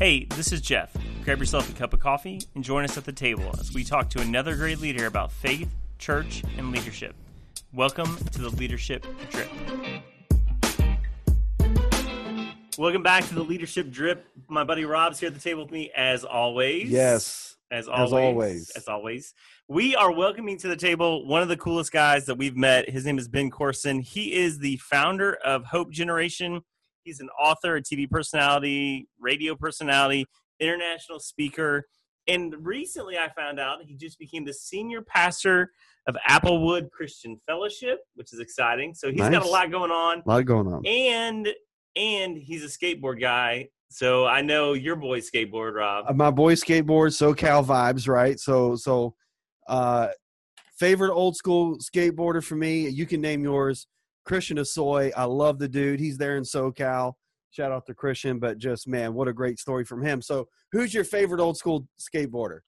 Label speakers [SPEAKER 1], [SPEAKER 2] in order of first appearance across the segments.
[SPEAKER 1] Hey, this is Jeff. Grab yourself a cup of coffee and join us at the table as we talk to another great leader about faith, church, and leadership. Welcome to the Leadership Drip. Welcome back to the Leadership Drip. My buddy Rob's here at the table with me as always.
[SPEAKER 2] Yes.
[SPEAKER 1] As always.
[SPEAKER 2] As always.
[SPEAKER 1] As always. We are welcoming to the table one of the coolest guys that we've met. His name is Ben Courson. He is the founder of Hope Generation. He's an author, a TV personality, radio personality, international speaker. And recently I found out he just became the senior pastor of Applegate Christian Fellowship, which is exciting. So he's got a lot going on.
[SPEAKER 2] A lot going on.
[SPEAKER 1] And and he's a skateboard guy. So I know your boy skateboard, Rob.
[SPEAKER 2] Uh, My boy skateboard, SoCal vibes, right? So, so, uh, favorite old school skateboarder for me. You can name yours, Christian Hosoi. I love the dude. He's there in SoCal. Shout out to Christian, but just man, what a great story from him. So, who's your favorite old school skateboarder?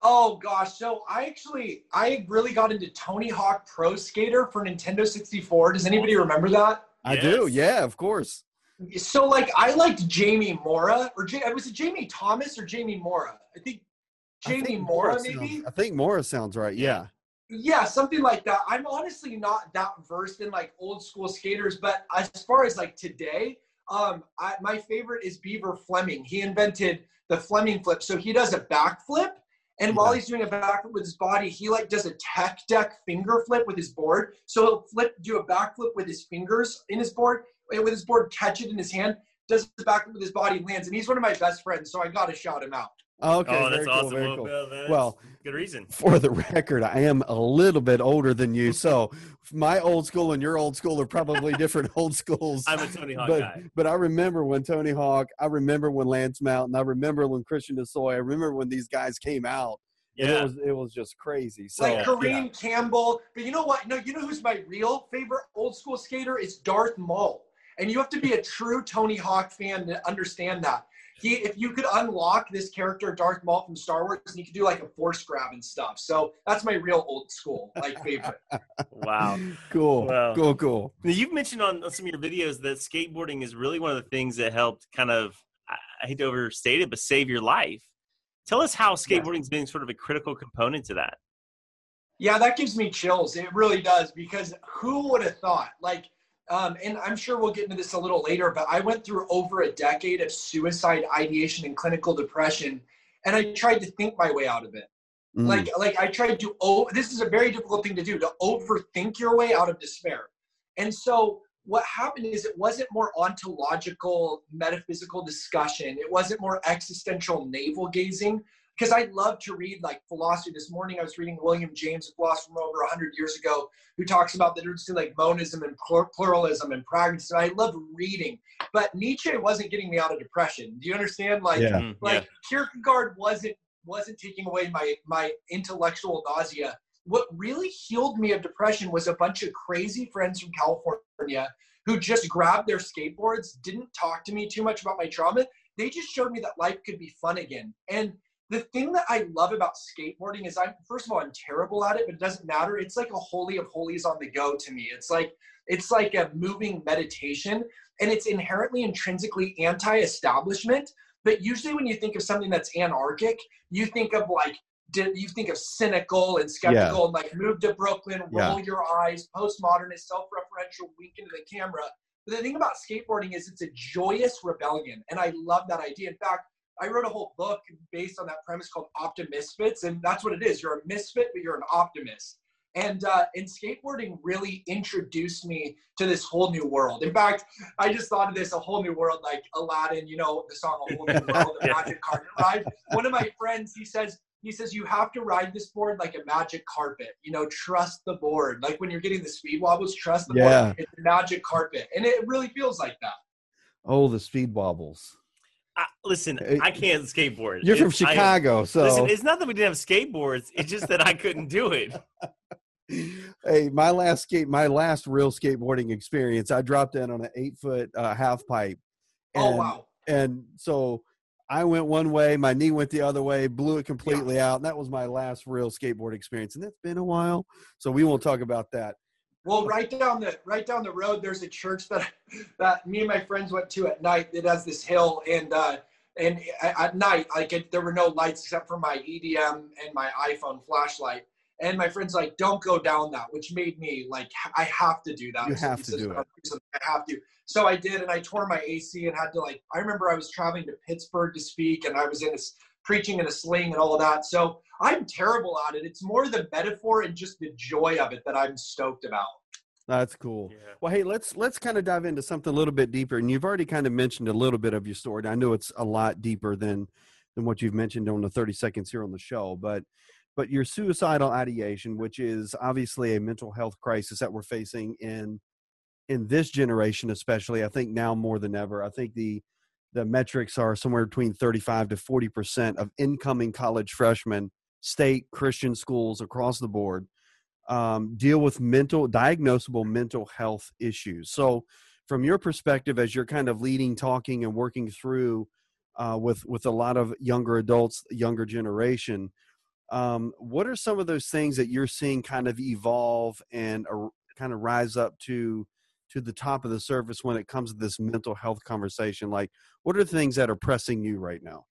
[SPEAKER 3] Oh gosh, so I actually I really got into Tony Hawk Pro Skater for Nintendo 64. Does anybody remember that?
[SPEAKER 2] I do. Yeah, of course.
[SPEAKER 3] So like I liked Jamie Mora or J- was it Jamie Thomas or Jamie Mora? I think
[SPEAKER 2] I
[SPEAKER 3] Jamie
[SPEAKER 2] think
[SPEAKER 3] Mora
[SPEAKER 2] Morris
[SPEAKER 3] maybe.
[SPEAKER 2] I think Mora sounds right. Yeah.
[SPEAKER 3] Yeah, something like that. I'm honestly not that versed in like old school skaters, but as far as like today, um, I, my favorite is Beaver Fleming. He invented the Fleming flip. So he does a backflip, and while he's doing a backflip with his body, he like does a tech deck finger flip with his board. So he'll flip, do a backflip with his fingers in his board, eh, with his board, catch it in his hand, does the backflip with his body, lands, and he's one of my best friends. So I got to shout him out.
[SPEAKER 2] Okay.
[SPEAKER 1] oh, that's
[SPEAKER 2] cool,
[SPEAKER 1] awesome.
[SPEAKER 2] very
[SPEAKER 1] Well,
[SPEAKER 2] cool.
[SPEAKER 1] Bill, that's
[SPEAKER 2] Well,
[SPEAKER 1] good reason.
[SPEAKER 2] for the record, I am a little bit older than you, so my old school and your old school are probably different old schools.
[SPEAKER 1] I'm a Tony Hawk
[SPEAKER 2] but
[SPEAKER 1] guy.
[SPEAKER 2] but I remember when Tony Hawk, I remember when Lance Mountain, I remember when Christian Hosoi, I remember when these guys came out.
[SPEAKER 1] Yeah.
[SPEAKER 2] it was it was just crazy. So
[SPEAKER 3] like
[SPEAKER 1] yeah.
[SPEAKER 3] Kareem Campbell. But you know what? No, you know who's my real favorite old school skater is Darth Maul. And you have to be a true Tony Hawk fan to understand that. He, if you could unlock this character Darth Maul from Star Wars, and you could do like a force grab and stuff. So that's my real old school like favorite.
[SPEAKER 1] Wow.
[SPEAKER 2] cool,
[SPEAKER 1] Wow.
[SPEAKER 2] cool, cool.
[SPEAKER 1] Now, you've mentioned on on some of your videos that skateboarding is really one of the things that helped kind of, I I hate to overstate it, but save your life. Tell us how skateboarding's been sort of a critical component to that.
[SPEAKER 3] Yeah, that gives me chills. It really does because who would have thought? Like, um, and I'm sure we'll get into this a little later, but I went through over a decade of suicide ideation and clinical depression, and I tried to think my way out of it.
[SPEAKER 2] Mm.
[SPEAKER 3] Like, like I tried to. Oh, this is a very difficult thing to do to overthink your way out of despair. And so, what happened is it wasn't more ontological, metaphysical discussion. It wasn't more existential navel gazing because I love to read like philosophy. This morning I was reading William James, a philosopher from over 100 years ago, who talks about the difference between like monism and pluralism and pragmatism. I love reading, but Nietzsche wasn't getting me out of depression. Do you understand? Like,
[SPEAKER 2] Yeah.
[SPEAKER 1] Mm,
[SPEAKER 3] like Kierkegaard wasn't wasn't taking away my my intellectual nausea. What really healed me of depression was a bunch of crazy friends from California who just grabbed their skateboards, didn't talk to me too much about my trauma. They just showed me that life could be fun again. And the thing that I love about skateboarding is I'm first of all I'm terrible at it, but it doesn't matter. It's like a holy of holies on the go to me. It's like it's like a moving meditation, and it's inherently intrinsically anti-establishment. But usually, when you think of something that's anarchic, you think of like you think of cynical and skeptical and like move to Brooklyn, roll your eyes, postmodernist, self-referential, wink into the camera. But the thing about skateboarding is it's a joyous rebellion, and I love that idea. In fact, I wrote a whole book based on that premise called Optimisfits, and that's what it is. You're a misfit, but you're an optimist. And uh, and skateboarding really introduced me to this whole new world. In fact, I just thought of this a whole new world, like Aladdin. You know the song "A Whole New World," the magic carpet ride. One of my friends, he says, he says you have to ride this board like a magic carpet. You know, trust the board. Like when you're getting the speed wobbles, trust the
[SPEAKER 2] Yeah.
[SPEAKER 3] board. It's a magic carpet, and it really feels like that.
[SPEAKER 2] Oh, the speed wobbles.
[SPEAKER 1] I, listen, I can't skateboard.
[SPEAKER 2] You're from
[SPEAKER 1] It's- I-
[SPEAKER 2] Chicago, so
[SPEAKER 1] listen, it's not that we didn't have skateboards. It's just that I couldn't do it.
[SPEAKER 2] hey, my last skate, my last real skateboarding experience, I dropped in on an eight foot uh, half pipe.
[SPEAKER 3] oh
[SPEAKER 2] And-
[SPEAKER 3] wow!
[SPEAKER 2] And so I went one way, my knee went the other way, blew it completely out. And that was my last real skateboard experience. And that's been a while. So we won't talk about that.
[SPEAKER 3] Well, right down the right down the road, there's a church that that me and my friends went to at night. It has this hill, and uh, and at night, like it, there were no lights except for my EDM and my iPhone flashlight. And my friend's like, "Don't go down that," which made me like, I have to do that.
[SPEAKER 2] You have to do it.
[SPEAKER 3] I have to. So I did, and I tore my AC and had to like. I remember I was traveling to Pittsburgh to speak, and I was in a preaching in a sling and all of that. So I'm terrible at it. It's more the metaphor and just the joy of it that I'm stoked about.
[SPEAKER 2] That's cool. Yeah. Well, hey, let's let's kind of dive into something a little bit deeper. And you've already kind of mentioned a little bit of your story. I know it's a lot deeper than than what you've mentioned on the 30 seconds here on the show, but but your suicidal ideation, which is obviously a mental health crisis that we're facing in in this generation, especially, I think now more than ever. I think the the metrics are somewhere between 35 to 40 percent of incoming college freshmen, state Christian schools across the board um, deal with mental diagnosable mental health issues. So from your perspective as you're kind of leading talking and working through uh, with with a lot of younger adults younger generation um, what are some of those things that you're seeing kind of evolve and uh, kind of rise up to to the top of the surface when it comes to this mental health conversation? Like what are the things that are pressing you right now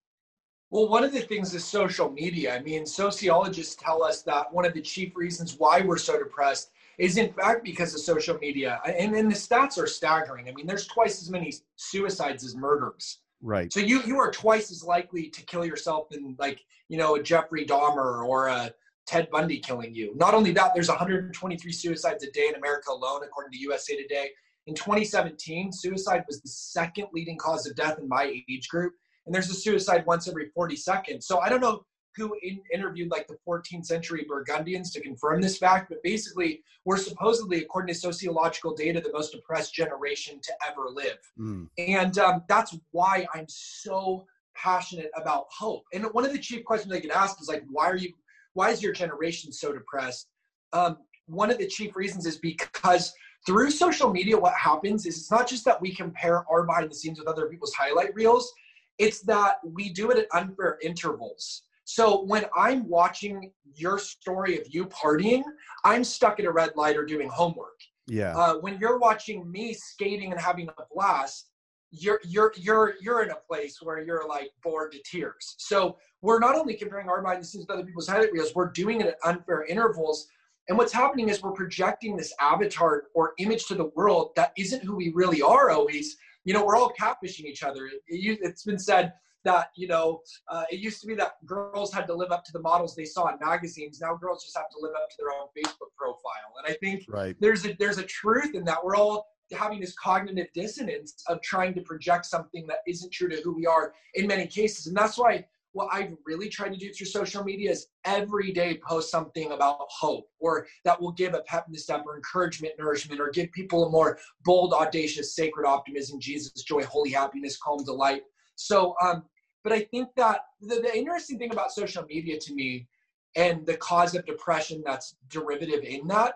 [SPEAKER 3] well, one of the things is social media. I mean, sociologists tell us that one of the chief reasons why we're so depressed is, in fact, because of social media. And then the stats are staggering. I mean, there's twice as many suicides as murders.
[SPEAKER 2] Right.
[SPEAKER 3] So you you are twice as likely to kill yourself than like you know a Jeffrey Dahmer or a Ted Bundy killing you. Not only that, there's 123 suicides a day in America alone, according to USA Today. In 2017, suicide was the second leading cause of death in my age group and there's a suicide once every 40 seconds. So I don't know who in, interviewed like the 14th century Burgundians to confirm this fact, but basically, we're supposedly, according to sociological data, the most depressed generation to ever live. Mm. And um, that's why I'm so passionate about hope. And one of the chief questions I get asked is like, why are you, why is your generation so depressed? Um, one of the chief reasons is because through social media, what happens is it's not just that we compare our behind the scenes with other people's highlight reels it's that we do it at unfair intervals. So when I'm watching your story of you partying, I'm stuck at a red light or doing homework.
[SPEAKER 2] Yeah.
[SPEAKER 3] Uh, when you're watching me skating and having a blast, you're you're you're you're in a place where you're like bored to tears. So we're not only comparing our behind the scenes with other people's highlight reels, we're doing it at unfair intervals. And what's happening is we're projecting this avatar or image to the world that isn't who we really are always you know, we're all catfishing each other. It, has been said that, you know, uh, it used to be that girls had to live up to the models they saw in magazines. Now girls just have to live up to their own Facebook profile. And I think
[SPEAKER 2] right.
[SPEAKER 3] there's a, there's a truth in that. We're all having this cognitive dissonance of trying to project something that isn't true to who we are in many cases. And that's why what I've really tried to do through social media is every day post something about hope or that will give a pep in the step or encouragement, nourishment, or give people a more bold, audacious, sacred optimism, Jesus, joy, holy happiness, calm, delight. So, um, but I think that the, the interesting thing about social media to me and the cause of depression that's derivative in that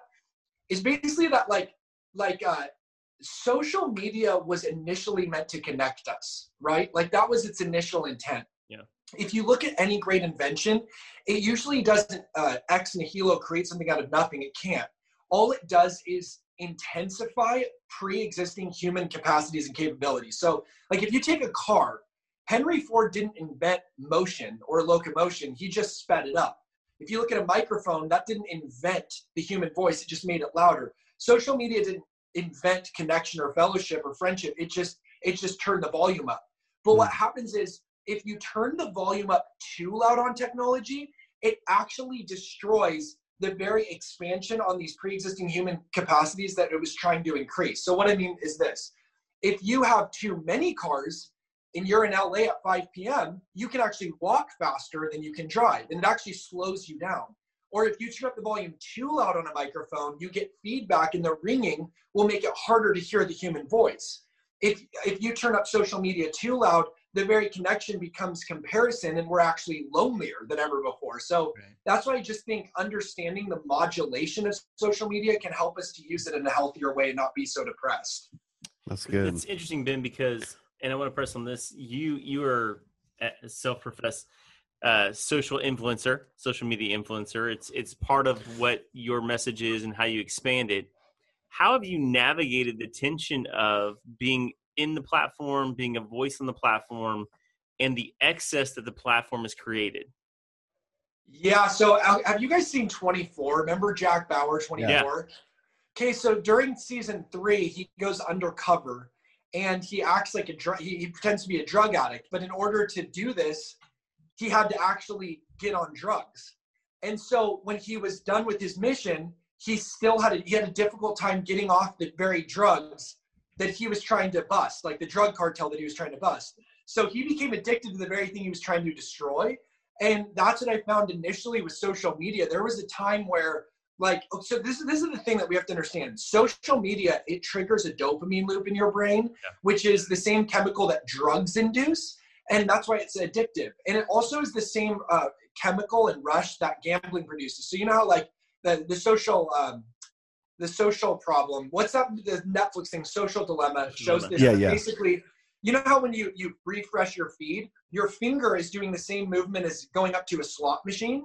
[SPEAKER 3] is basically that like like uh social media was initially meant to connect us right like that was its initial intent if you look at any great invention, it usually doesn't uh, ex nihilo create something out of nothing. It can't. All it does is intensify pre-existing human capacities and capabilities. So, like if you take a car, Henry Ford didn't invent motion or locomotion; he just sped it up. If you look at a microphone, that didn't invent the human voice; it just made it louder. Social media didn't invent connection or fellowship or friendship; it just it just turned the volume up. But what hmm. happens is if you turn the volume up too loud on technology, it actually destroys the very expansion on these pre-existing human capacities that it was trying to increase. So what I mean is this. If you have too many cars and you're in LA at 5 p.m., you can actually walk faster than you can drive, and it actually slows you down. Or if you turn up the volume too loud on a microphone, you get feedback and the ringing will make it harder to hear the human voice. If, if you turn up social media too loud, the very connection becomes comparison and we're actually lonelier than ever before. So right. that's why I just think understanding the modulation of social media can help us to use it in a healthier way and not be so depressed.
[SPEAKER 2] That's good.
[SPEAKER 1] It's interesting, Ben, because and I want to press on this. You you are a self-professed uh, social influencer, social media influencer. It's it's part of what your message is and how you expand it. How have you navigated the tension of being in the platform, being a voice on the platform, and the excess that the platform has created.
[SPEAKER 3] Yeah. So uh, have you guys seen 24? Remember Jack Bauer 24? Yeah. Okay. So during season three, he goes undercover and he acts like a drug. He, he pretends to be a drug addict, but in order to do this, he had to actually get on drugs. And so when he was done with his mission, he still had a, he had a difficult time getting off the very drugs that he was trying to bust, like the drug cartel that he was trying to bust. So he became addicted to the very thing he was trying to destroy. And that's what I found initially with social media. There was a time where like oh, so this, this is the thing that we have to understand social media it triggers a dopamine loop in your brain yeah. which is the same chemical that drugs induce and that's why it's addictive and it also is the same uh, chemical and rush that gambling produces so you know how like the, the social um, the social problem what's up with the netflix thing social dilemma shows this
[SPEAKER 2] yeah, yeah.
[SPEAKER 3] basically you know how when you you refresh your feed your finger is doing the same movement as going up to a slot machine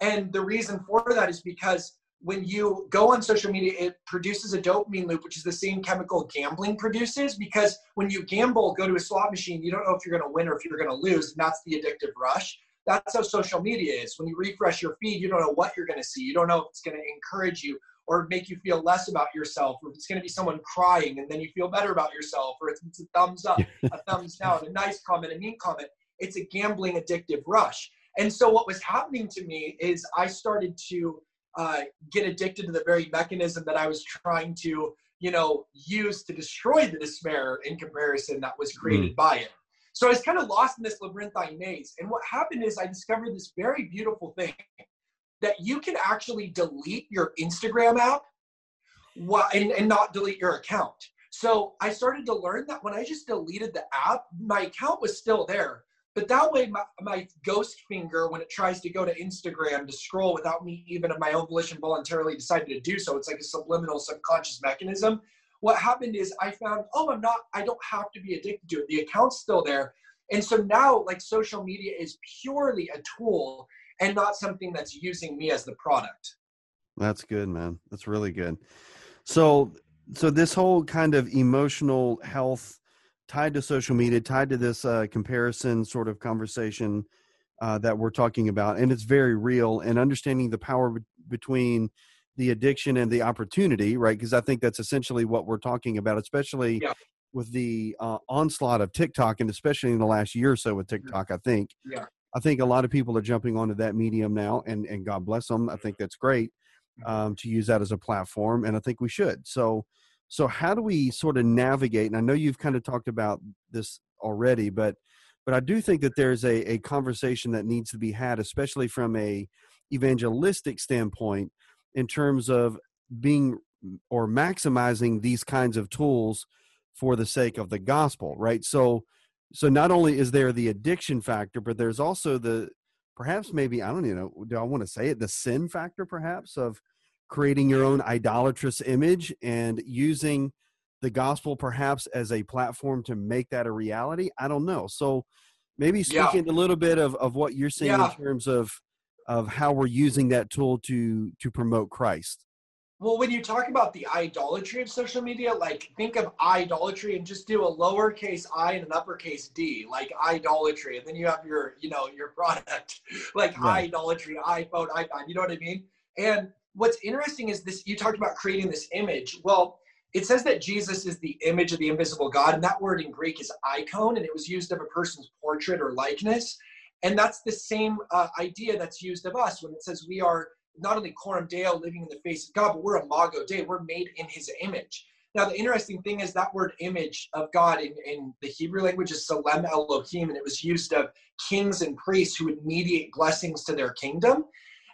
[SPEAKER 3] and the reason for that is because when you go on social media, it produces a dopamine loop, which is the same chemical gambling produces. Because when you gamble, go to a slot machine, you don't know if you're going to win or if you're going to lose. And that's the addictive rush. That's how social media is. When you refresh your feed, you don't know what you're going to see. You don't know if it's going to encourage you or make you feel less about yourself, or if it's going to be someone crying and then you feel better about yourself, or it's, it's a thumbs up, a thumbs down, a nice comment, a mean comment. It's a gambling addictive rush. And so what was happening to me is I started to uh, get addicted to the very mechanism that I was trying to, you know, use to destroy the despair in comparison that was created mm. by it. So I was kind of lost in this labyrinthine maze. And what happened is I discovered this very beautiful thing that you can actually delete your Instagram app and, and not delete your account. So I started to learn that when I just deleted the app, my account was still there, but that way, my, my ghost finger, when it tries to go to Instagram to scroll without me even of my own volition voluntarily decided to do so, it's like a subliminal subconscious mechanism. What happened is I found, oh, I'm not, I don't have to be addicted to it. The account's still there. And so now, like, social media is purely a tool and not something that's using me as the product.
[SPEAKER 2] That's good, man. That's really good. So, so this whole kind of emotional health tied to social media, tied to this uh, comparison sort of conversation uh, that we're talking about, and it's very real. And understanding the power be- between the addiction and the opportunity, right? Because I think that's essentially what we're talking about, especially yeah. with the uh, onslaught of TikTok, and especially in the last year or so with TikTok. I think,
[SPEAKER 3] yeah.
[SPEAKER 2] I think a lot of people are jumping onto that medium now, and and God bless them. I think that's great mm-hmm. um, to use that as a platform, and I think we should. So so how do we sort of navigate? And I know you've kind of talked about this already, but but I do think that there's a, a conversation that needs to be had, especially from a evangelistic standpoint, in terms of being or maximizing these kinds of tools for the sake of the gospel, right? So so not only is there the addiction factor, but there's also the perhaps maybe I don't even know, do I want to say it, the sin factor perhaps of creating your own idolatrous image and using the gospel perhaps as a platform to make that a reality i don't know so maybe speaking yeah. a little bit of, of what you're seeing yeah. in terms of of how we're using that tool to to promote christ
[SPEAKER 3] well when you talk about the idolatry of social media like think of idolatry and just do a lowercase i and an uppercase d like idolatry and then you have your you know your product like idolatry iphone ipad you know what i mean? And what's interesting is this you talked about creating this image. Well it says that jesus is the image of the invisible god and that word in greek is icon and it was used of a person's portrait or likeness. And that's the same uh, idea that's used of us when it says we are not only coram deo living in the face of god but we're imago dei we're made in his image now the interesting thing is that word image of god in, in the hebrew language is salem elohim and it was used of kings and priests who would mediate blessings to their kingdom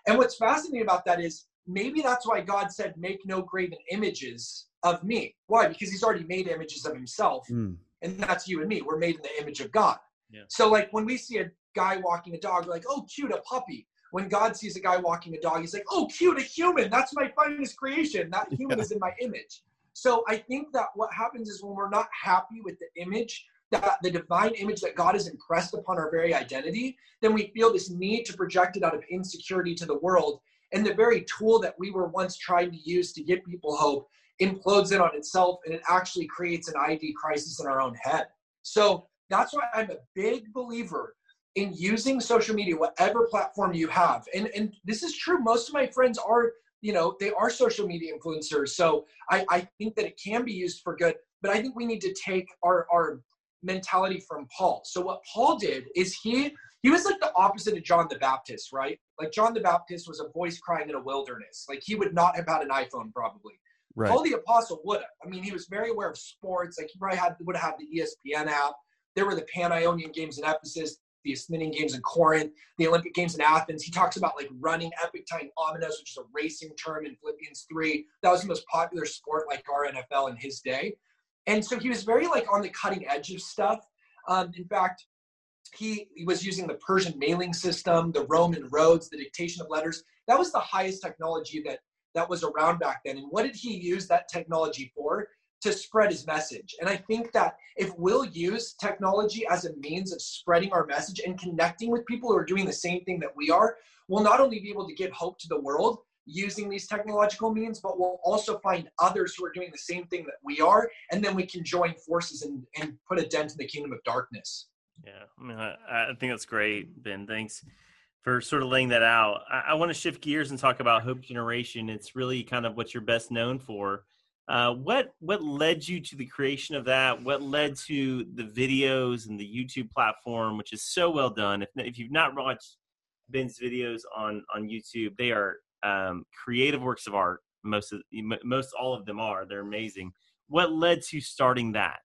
[SPEAKER 3] and what's fascinating about that is maybe that's why God said, Make no graven images of me. Why? Because he's already made images of himself. Mm. And that's you and me. We're made in the image of God. Yeah. So, like, when we see a guy walking a dog, we're like, Oh, cute, a puppy. When God sees a guy walking a dog, he's like, Oh, cute, a human. That's my finest creation. That human yeah. is in my image. So, I think that what happens is when we're not happy with the image, that the divine image that God has impressed upon our very identity, then we feel this need to project it out of insecurity to the world and the very tool that we were once trying to use to give people hope implodes in on itself and it actually creates an ID crisis in our own head. So that's why I'm a big believer in using social media, whatever platform you have. And and this is true. Most of my friends are, you know, they are social media influencers. So I, I think that it can be used for good. But I think we need to take our our mentality from Paul. So what Paul did is he he was like the opposite of John the Baptist, right? Like John the Baptist was a voice crying in a wilderness. Like he would not have had an iPhone probably. Right. Paul the Apostle would have. I mean, he was very aware of sports. Like he probably had would have had the ESPN app. There were the Pan Ionian Games in Ephesus, the Isthmian Games in Corinth, the Olympic Games in Athens. He talks about like running epictine omnos, which is a racing term in Philippians 3. That was the most popular sport like our NFL in his day. And so he was very like on the cutting edge of stuff. Um, in fact, he, he was using the Persian mailing system, the Roman roads, the dictation of letters. That was the highest technology that that was around back then. And what did he use that technology for? To spread his message. And I think that if we'll use technology as a means of spreading our message and connecting with people who are doing the same thing that we are, we'll not only be able to give hope to the world using these technological means, but we'll also find others who are doing the same thing that we are. And then we can join forces and, and put a dent in the kingdom of darkness.
[SPEAKER 1] Yeah, I mean, I, I think that's great, Ben. Thanks for sort of laying that out. I, I want to shift gears and talk about Hope Generation. It's really kind of what you're best known for. Uh, what what led you to the creation of that? What led to the videos and the YouTube platform, which is so well done? If if you've not watched Ben's videos on on YouTube, they are um, creative works of art. Most of most all of them are. They're amazing. What led to starting that?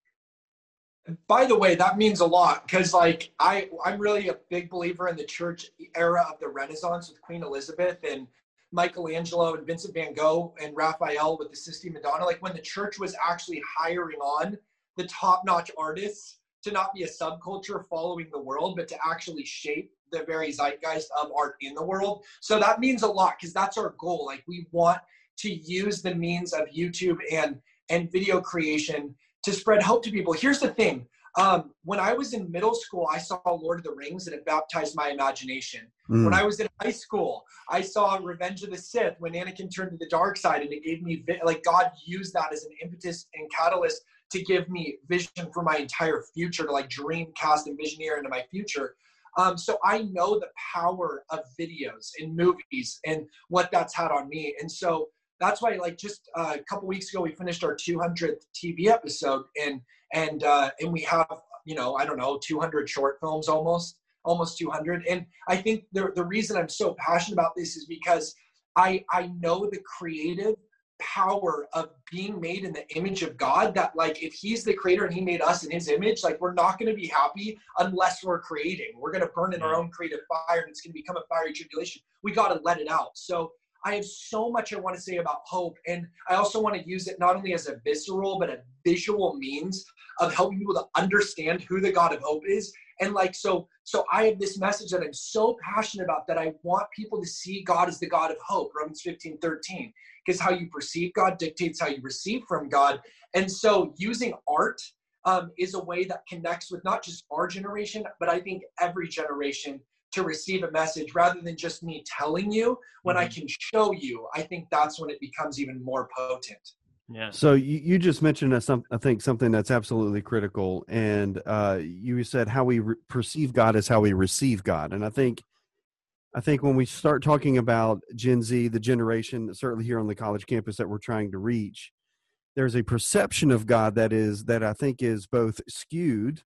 [SPEAKER 3] by the way, that means a lot because like I I'm really a big believer in the church era of the Renaissance with Queen Elizabeth and Michelangelo and Vincent van Gogh and Raphael with the Sistine Madonna. Like when the church was actually hiring on the top-notch artists to not be a subculture following the world, but to actually shape the very zeitgeist of art in the world. So that means a lot because that's our goal. Like we want to use the means of YouTube and and video creation to spread hope to people. Here's the thing. Um, when I was in middle school, I saw Lord of the Rings and it baptized my imagination. Mm. When I was in high school, I saw Revenge of the Sith when Anakin turned to the dark side and it gave me, like, God used that as an impetus and catalyst to give me vision for my entire future, to like dream, cast, and visioneer into my future. Um, so I know the power of videos and movies and what that's had on me. And so that's why like just uh, a couple weeks ago we finished our 200th tv episode and and uh, and we have you know i don't know 200 short films almost almost 200 and i think the, the reason i'm so passionate about this is because i i know the creative power of being made in the image of god that like if he's the creator and he made us in his image like we're not going to be happy unless we're creating. We're going to burn in our own creative fire and it's going to become a fiery tribulation. We got to let it out. So I have so much I want to say about hope. And I also want to use it not only as a visceral, but a visual means of helping people to understand who the God of hope is. And like, so, so I have this message that I'm so passionate about that I want people to see God as the God of hope, Romans 15, 13, because how you perceive God dictates how you receive from God. And so using art um, is a way that connects with not just our generation, but I think every generation to receive a message rather than just me telling you when mm-hmm. i can show you i think that's when it becomes even more potent.
[SPEAKER 2] Yeah. So you, you just mentioned a, some, i think something that's absolutely critical and uh, you said how we re- perceive god is how we receive god and i think i think when we start talking about gen z the generation certainly here on the college campus that we're trying to reach there's a perception of god that is that i think is both skewed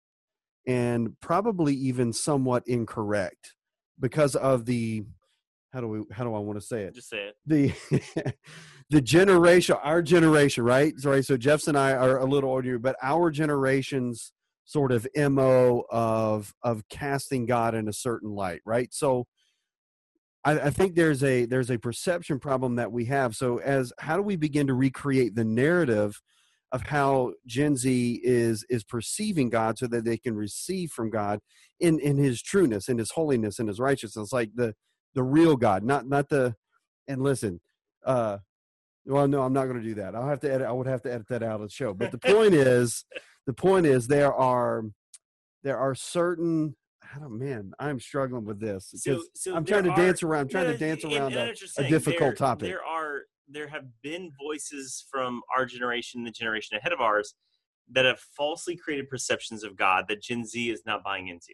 [SPEAKER 2] and probably even somewhat incorrect because of the how do we how do I want to say it?
[SPEAKER 1] Just say it.
[SPEAKER 2] The the generation, our generation, right? Sorry, so Jeff's and I are a little older, but our generation's sort of mo of of casting God in a certain light, right? So I, I think there's a there's a perception problem that we have. So as how do we begin to recreate the narrative of how Gen Z is is perceiving God so that they can receive from God in in his trueness, in his holiness, in his righteousness, like the the real God, not not the and listen, uh well no, I'm not gonna do that. I'll have to edit I would have to edit that out of the show. But the point is the point is there are there are certain I don't man, I'm struggling with this. So, so I'm trying to are, dance around I'm trying no, to dance around a, a, difficult
[SPEAKER 1] there,
[SPEAKER 2] topic.
[SPEAKER 1] There are there have been voices from our generation, the generation ahead of ours, that have falsely created perceptions of God that Gen Z is not buying into?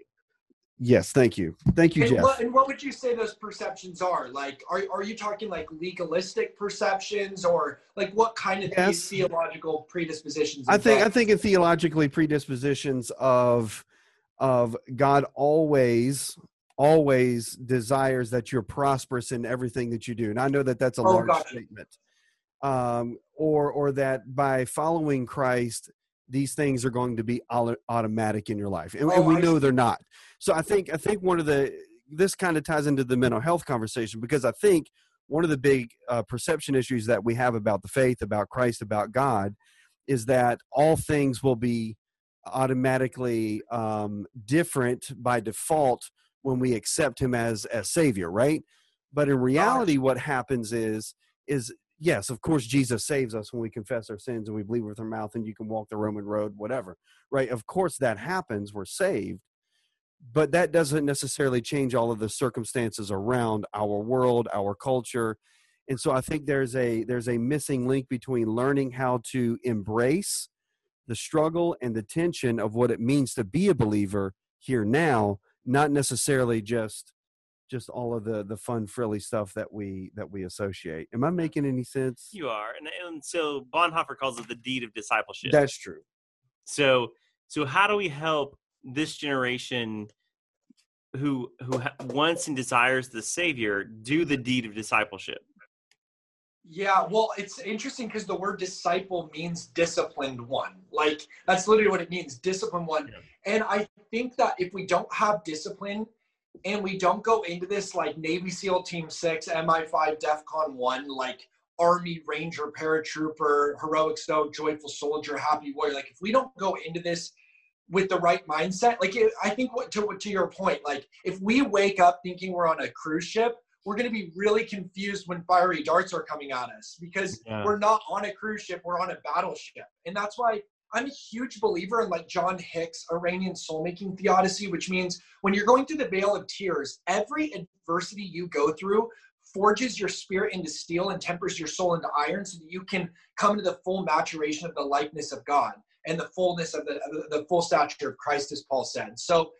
[SPEAKER 2] Yes, thank you. Thank you,
[SPEAKER 3] and
[SPEAKER 2] Jeff.
[SPEAKER 3] What, and what would you say those perceptions are? Like, are, are you talking like legalistic perceptions or like what kind of
[SPEAKER 2] yes.
[SPEAKER 3] theological predispositions?
[SPEAKER 2] I think, I think in theologically predispositions of, of God always, always desires that you're prosperous in everything that you do. And I know that that's a oh, large statement. Um, or, or that by following Christ, these things are going to be automatic in your life and, oh, and we know they're not so i think i think one of the this kind of ties into the mental health conversation because i think one of the big uh, perception issues that we have about the faith about christ about god is that all things will be automatically um, different by default when we accept him as as savior right but in reality what happens is is yes, of course, Jesus saves us when we confess our sins and we believe with our mouth and you can walk the Roman road, whatever, right? Of course, that happens. We're saved. But that doesn't necessarily change all of the circumstances around our world, our culture. And so I think there's a there's a missing link between learning how to embrace the struggle and the tension of what it means to be a believer here now, not necessarily just just all of the the fun frilly stuff that we that we associate. Am i making any sense?
[SPEAKER 1] You are and, and so bonhoeffer calls it the deed of discipleship.
[SPEAKER 2] That's true.
[SPEAKER 1] So so how do we help this generation who who wants and desires the savior do the deed of discipleship
[SPEAKER 3] yeah, well, it's interesting because the word disciple means disciplined one. Like that's literally what it means, disciplined one. Yeah. And I think that if we don't have discipline, and we don't go into this like Navy SEAL Team 6, MI5, DEF CON 1, like Army Ranger, Paratrooper, Heroic Stoic, Joyful Soldier, Happy Warrior. Like, if we don't go into this with the right mindset, like, I think what to, to your point, like, if we wake up thinking we're on a cruise ship, we're going to be really confused when fiery darts are coming at us because yeah. we're not on a cruise ship, we're on a battleship. And that's why I'm a huge believer in like John Hicks' Irenaean soul making theodicy, which means when you're going through the vale of tears, every adversity you go through forges your spirit into steel and tempers your soul into iron so that you can come to the full maturation of the likeness of God and the fullness of the, the full stature of Christ, as Paul said. So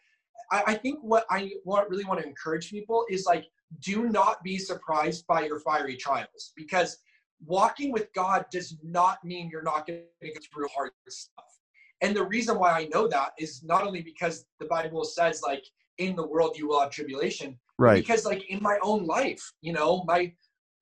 [SPEAKER 3] I, I think what I want, really want to encourage people is like, do not be surprised by your fiery trials because walking with God does not mean you're not going to go through hard stuff. And the reason why I know that is not only because the Bible says, like, in the world you will have tribulation,
[SPEAKER 2] right?
[SPEAKER 3] Because, like, in my own life, you know, my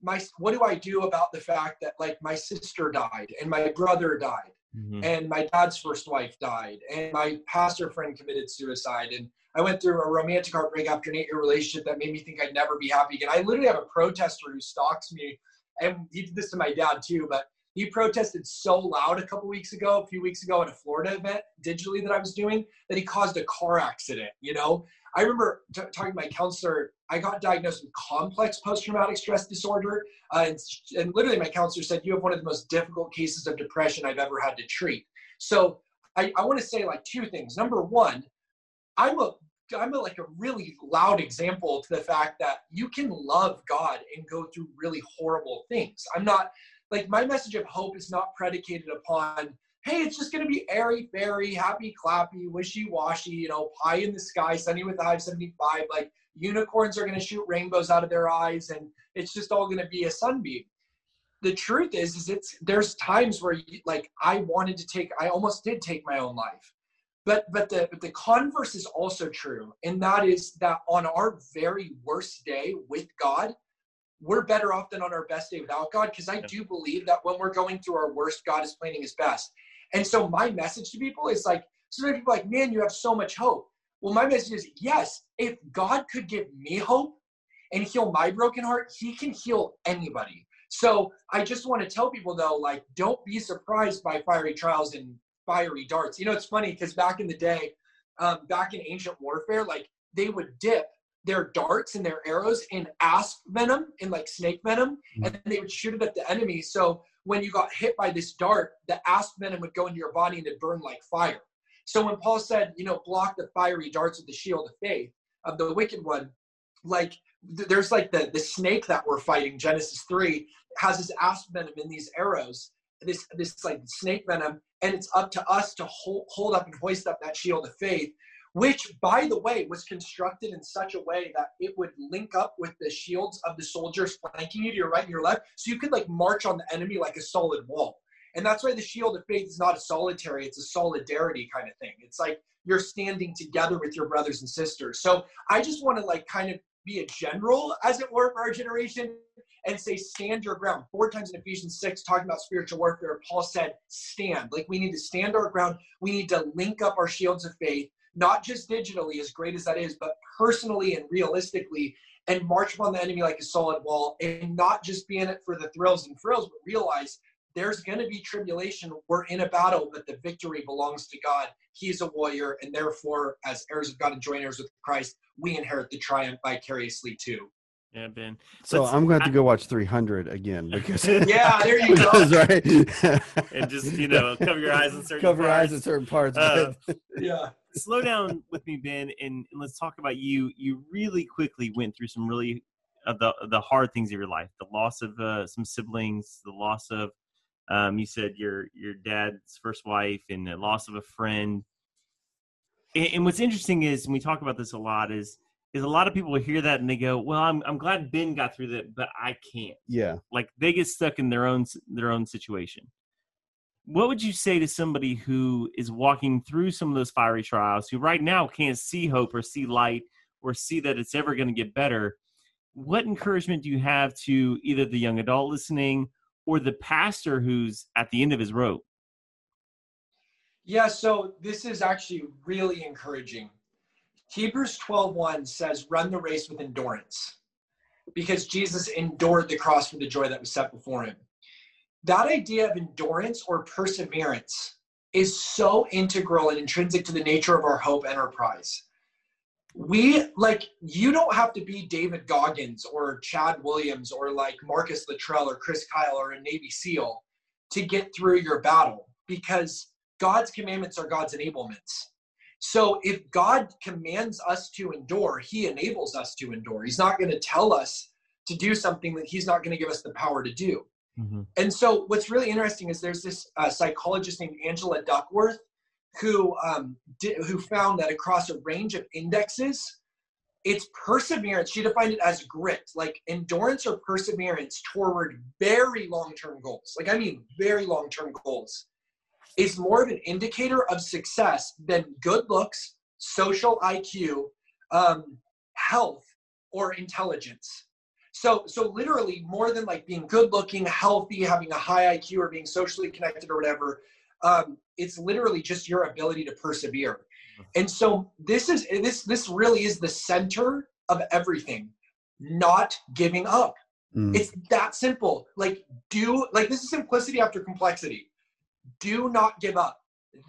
[SPEAKER 3] my what do I do about the fact that like my sister died and my brother died mm-hmm. and my dad's first wife died and my pastor friend committed suicide and I went through a romantic heartbreak after an eight-year relationship that made me think I'd never be happy again. I literally have a protester who stalks me and he did this to my dad too, but he protested so loud a couple weeks ago, a few weeks ago at a Florida event digitally that I was doing that he caused a car accident. You know, I remember t- talking to my counselor. I got diagnosed with complex post-traumatic stress disorder, uh, and, and literally my counselor said you have one of the most difficult cases of depression I've ever had to treat. So I, I want to say like two things. Number one, I'm a I'm a, like a really loud example to the fact that you can love God and go through really horrible things. I'm not like my message of hope is not predicated upon hey, it's just going to be airy fairy, happy clappy, wishy washy, you know, pie in the sky, sunny with the I 75. Like unicorns are going to shoot rainbows out of their eyes, and it's just all going to be a sunbeam. The truth is, is it's there's times where you, like I wanted to take, I almost did take my own life. But but the but the converse is also true, and that is that on our very worst day with God, we're better off than on our best day without God. Because I do believe that when we're going through our worst, God is planning His best. And so my message to people is like, so many people like, man, you have so much hope. Well, my message is yes. If God could give me hope and heal my broken heart, He can heal anybody. So I just want to tell people though, like, don't be surprised by fiery trials and fiery darts. You know, it's funny because back in the day, um, back in ancient warfare, like they would dip their darts and their arrows in asp venom, in like snake venom, mm-hmm. and then they would shoot it at the enemy. So when you got hit by this dart, the asp venom would go into your body and it burn like fire. So when Paul said, you know, block the fiery darts with the shield of faith of the wicked one, like there's like the the snake that we're fighting, Genesis three, has this asp venom in these arrows this this like snake venom, and it's up to us to hold, hold up and hoist up that shield of faith, which by the way was constructed in such a way that it would link up with the shields of the soldiers flanking you to your right and your left, so you could like march on the enemy like a solid wall. And that's why the shield of faith is not a solitary, it's a solidarity kind of thing. It's like you're standing together with your brothers and sisters. So I just want to like kind of be a general, as it were, for our generation and say, stand your ground. Four times in Ephesians 6, talking about spiritual warfare, Paul said, stand. Like we need to stand our ground. We need to link up our shields of faith, not just digitally, as great as that is, but personally and realistically, and march upon the enemy like a solid wall and not just be in it for the thrills and frills, but realize there's going to be tribulation. We're in a battle, but the victory belongs to God. He's a warrior, and therefore, as heirs of God and joint heirs with Christ, we inherit the triumph vicariously too.
[SPEAKER 1] Yeah, Ben.
[SPEAKER 2] So
[SPEAKER 1] Let's-
[SPEAKER 2] I'm going to have to go watch 300 again because
[SPEAKER 3] Yeah, there you go.
[SPEAKER 2] because, right.
[SPEAKER 1] and just you know cover your eyes in certain
[SPEAKER 2] cover your eyes
[SPEAKER 1] parts.
[SPEAKER 2] in certain parts.
[SPEAKER 1] Uh,
[SPEAKER 3] Yeah.
[SPEAKER 1] slow down with me, Ben, and, and let's talk about you. You really quickly went through some really of the the hard things of your life, the loss of uh, some siblings, the loss of um, you said your your dad's first wife, and the loss of a friend. And, and what's interesting is, and we talk about this a lot, is is a lot of people hear that and they go, "Well, I'm I'm glad Ben got through that, but I can't."
[SPEAKER 2] yeah.
[SPEAKER 1] like they get stuck in their own their own situation what would you say to somebody who is walking through some of those fiery trials who right now can't see hope or see light or see that it's ever going to get better what encouragement do you have to either the young adult listening or the pastor who's at the end of his rope
[SPEAKER 3] Yeah, so this is actually really encouraging. Hebrews 12:1 says, "Run the race with endurance." Because Jesus endured the cross for the joy that was set before him. That idea of endurance or perseverance is so integral and intrinsic to the nature of our hope enterprise. We like you don't have to be David Goggins or Chad Williams or like Marcus Luttrell or Chris Kyle or a Navy SEAL to get through your battle because God's commandments are God's enablements. So if God commands us to endure, he enables us to endure. He's not going to tell us to do something that he's not going to give us the power to do. And so what's really interesting is there's this uh, psychologist named Angela Duckworth who um, who found that across a range of indexes, it's perseverance. She defined it as grit, like endurance or perseverance toward very long-term goals. Like I mean, very long-term goals is more of an indicator of success than good looks, social IQ, um, health, or intelligence. So, so literally, more than like being good looking, healthy, having a high IQ, or being socially connected or whatever, um, it's literally just your ability to persevere. And so, this is this this really is the center of everything. Not giving up.
[SPEAKER 2] Mm.
[SPEAKER 3] It's that simple. Like, do like this is simplicity after complexity. Do not give up.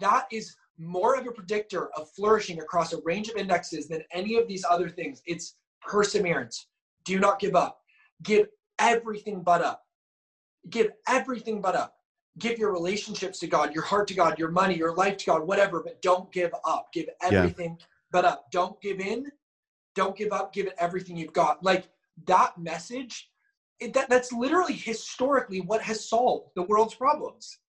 [SPEAKER 3] That is more of a predictor of flourishing across a range of indexes than any of these other things. It's perseverance. Do not give up. Give everything but up. Give everything but up. Give your relationships to God, your heart to God, your money, your life to God, whatever, but don't give up. Give everything but up. Don't give in. Don't give up. Give it everything you've got. Like that message, it, that, that's literally historically what has solved the world's problems.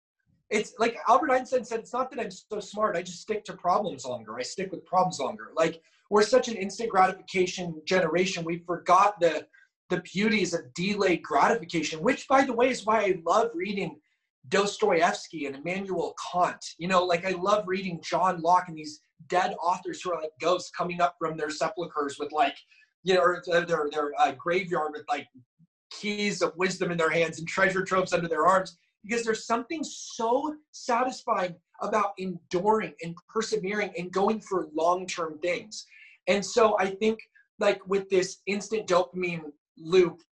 [SPEAKER 3] It's like Albert Einstein said, it's not that I'm so smart. I just stick to problems longer. I stick with problems longer. Like we're such an instant gratification generation. We forgot the the beauties of delayed gratification, which by the way is why I love reading Dostoevsky and Immanuel Kant. You know, like I love reading John Locke and these dead authors who are like ghosts coming up from their sepulchers with like, you know, or their their, their uh, graveyard with like keys of wisdom in their hands and treasure troves under their arms because there's something so satisfying about enduring and persevering and going for long-term things. And so I think like with this instant dopamine loop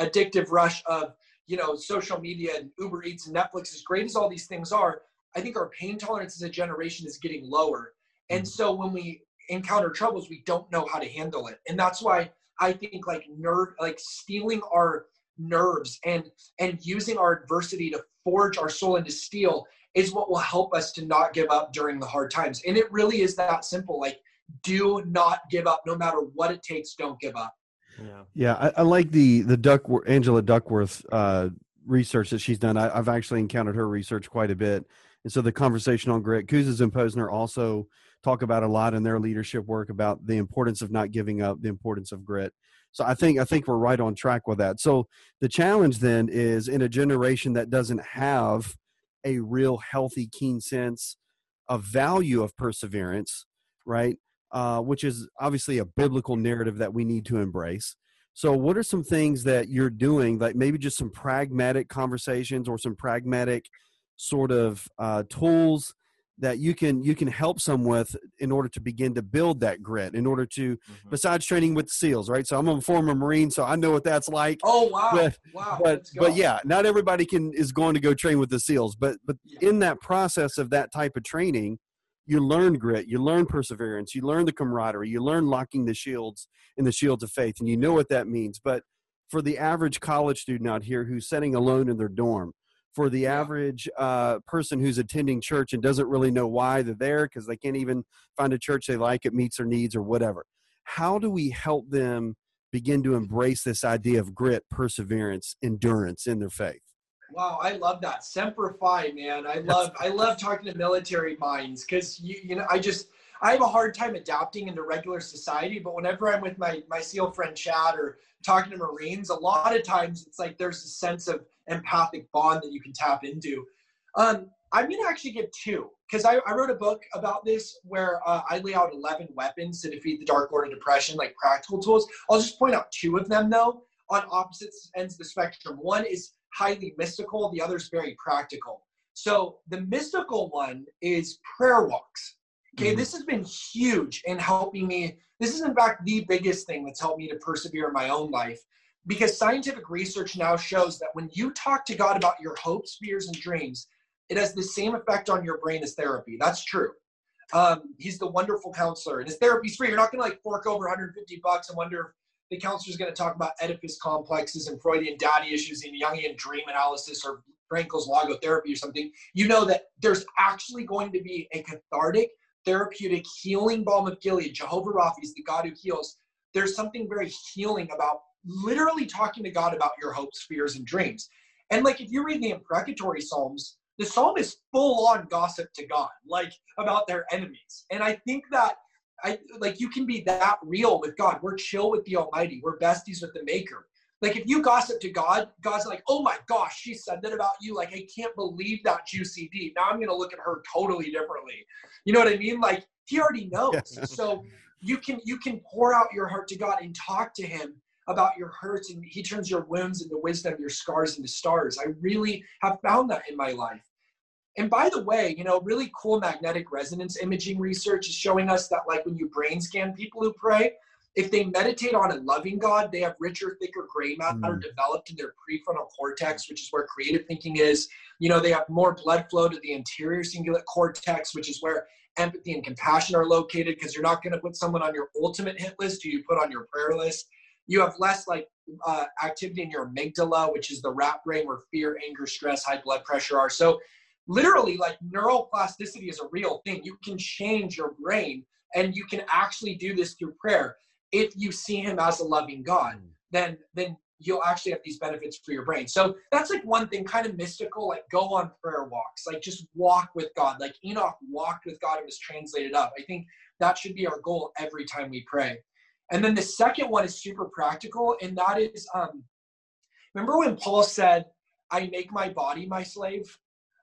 [SPEAKER 3] addictive rush of you know social media and Uber Eats and Netflix as great as all these things are, I think our pain tolerance as a generation is getting lower. And mm. so when we encounter troubles, we don't know how to handle it. And that's why I think like nerve like stealing our nerves and and using our adversity to forge our soul into steel is what will help us to not give up during the hard times and it really is that simple like do not give up no matter what it takes don't give up
[SPEAKER 1] yeah
[SPEAKER 2] Yeah, I, I like the the Duck Angela Duckworth uh, research that she's done. I, have actually encountered her research quite a bit, and so the conversation on grit, Kouzes and Posner also talk about a lot in their leadership work about the importance of not giving up, the importance of grit. So I think I think we're right on track with that. So the challenge then is in a generation that doesn't have a real healthy, keen sense of value of perseverance, right? Uh, which is obviously a biblical narrative that we need to embrace. So, what are some things that you're doing, like maybe just some pragmatic conversations or some pragmatic sort of uh, tools that you can you can help some with in order to begin to build that grit in order to mm-hmm. besides training with the seals right so i'm a former marine so i know what that's like
[SPEAKER 3] oh wow
[SPEAKER 2] but
[SPEAKER 3] wow.
[SPEAKER 2] but but yeah not everybody can is going to go train with the seals but but yeah. in that process of that type of training you learn grit you learn perseverance you learn the camaraderie you learn locking the shields in the shields of faith and you know what that means but for the average college student out here who's sitting alone in their dorm for the average uh, person who's attending church and doesn't really know why they're there because they can't even find a church they like, it meets their needs or whatever. How do we help them begin to embrace this idea of grit, perseverance, endurance in their faith?
[SPEAKER 3] Wow, I love that. Semper Fi, man. I love I love talking to military minds because you you know I just I have a hard time adapting into regular society, but whenever I'm with my my SEAL friend Chad or talking to Marines, a lot of times it's like there's a sense of empathic bond that you can tap into. Um, I'm to actually give two because I, I, wrote a book about this where uh, I lay out 11 weapons to defeat the Dark Lord of Depression, like practical tools. I'll just point out two of them though on opposite ends of the spectrum. One is highly mystical, the other is very practical. So the mystical one is prayer walks. Okay, mm-hmm. this has been huge in helping me. This is, in fact, the biggest thing that's helped me to persevere in my own life because scientific research now shows that when you talk to God about your hopes, fears, and dreams, it has the same effect on your brain as therapy. That's true. Um, he's the wonderful counselor, and his therapy's free. You're not going to like fork over 150 bucks and wonder if counselor is going to talk about Oedipus complexes and Freudian daddy issues and Jungian dream analysis or Frankl's logotherapy or something. You know that there's actually going to be a cathartic, therapeutic, healing balm of Gilead. Jehovah Rapha is the God who heals. There's something very healing about literally talking to God about your hopes, fears, and dreams. And like if you read the imprecatory Psalms, the psalm is full on gossip to God, like about their enemies. And I think that I like you can be that real with God. We're chill with the Almighty. We're besties with the Maker. Like if you gossip to God, God's like, oh my gosh, she said that about you. Like I can't believe that juicy deep. Now I'm gonna look at her totally differently. You know what I mean? Like he already knows. so you can you can pour out your heart to God and talk to him about your hurts and he turns your wounds into wisdom, your scars into stars. I really have found that in my life. And by the way, you know, really cool magnetic resonance imaging research is showing us that, like, when you brain scan people who pray, if they meditate on a loving God, they have richer, thicker gray matter mm. developed in their prefrontal cortex, which is where creative thinking is. You know, they have more blood flow to the anterior cingulate cortex, which is where empathy and compassion are located, because you're not going to put someone on your ultimate hit list who you put on your prayer list you have less like uh, activity in your amygdala, which is the rat brain where fear, anger, stress, high blood pressure are. So, literally, like neuroplasticity is a real thing. You can change your brain, and you can actually do this through prayer. If you see Him as a loving God, hmm. then then you'll actually have these benefits for your brain. So that's like one thing, kind of mystical. Like go on prayer walks, like just walk with God. Like Enoch walked with God and was translated up. I think that should be our goal every time we pray. And then the second one is super practical, and that is um, remember when Paul said, I make my body my slave?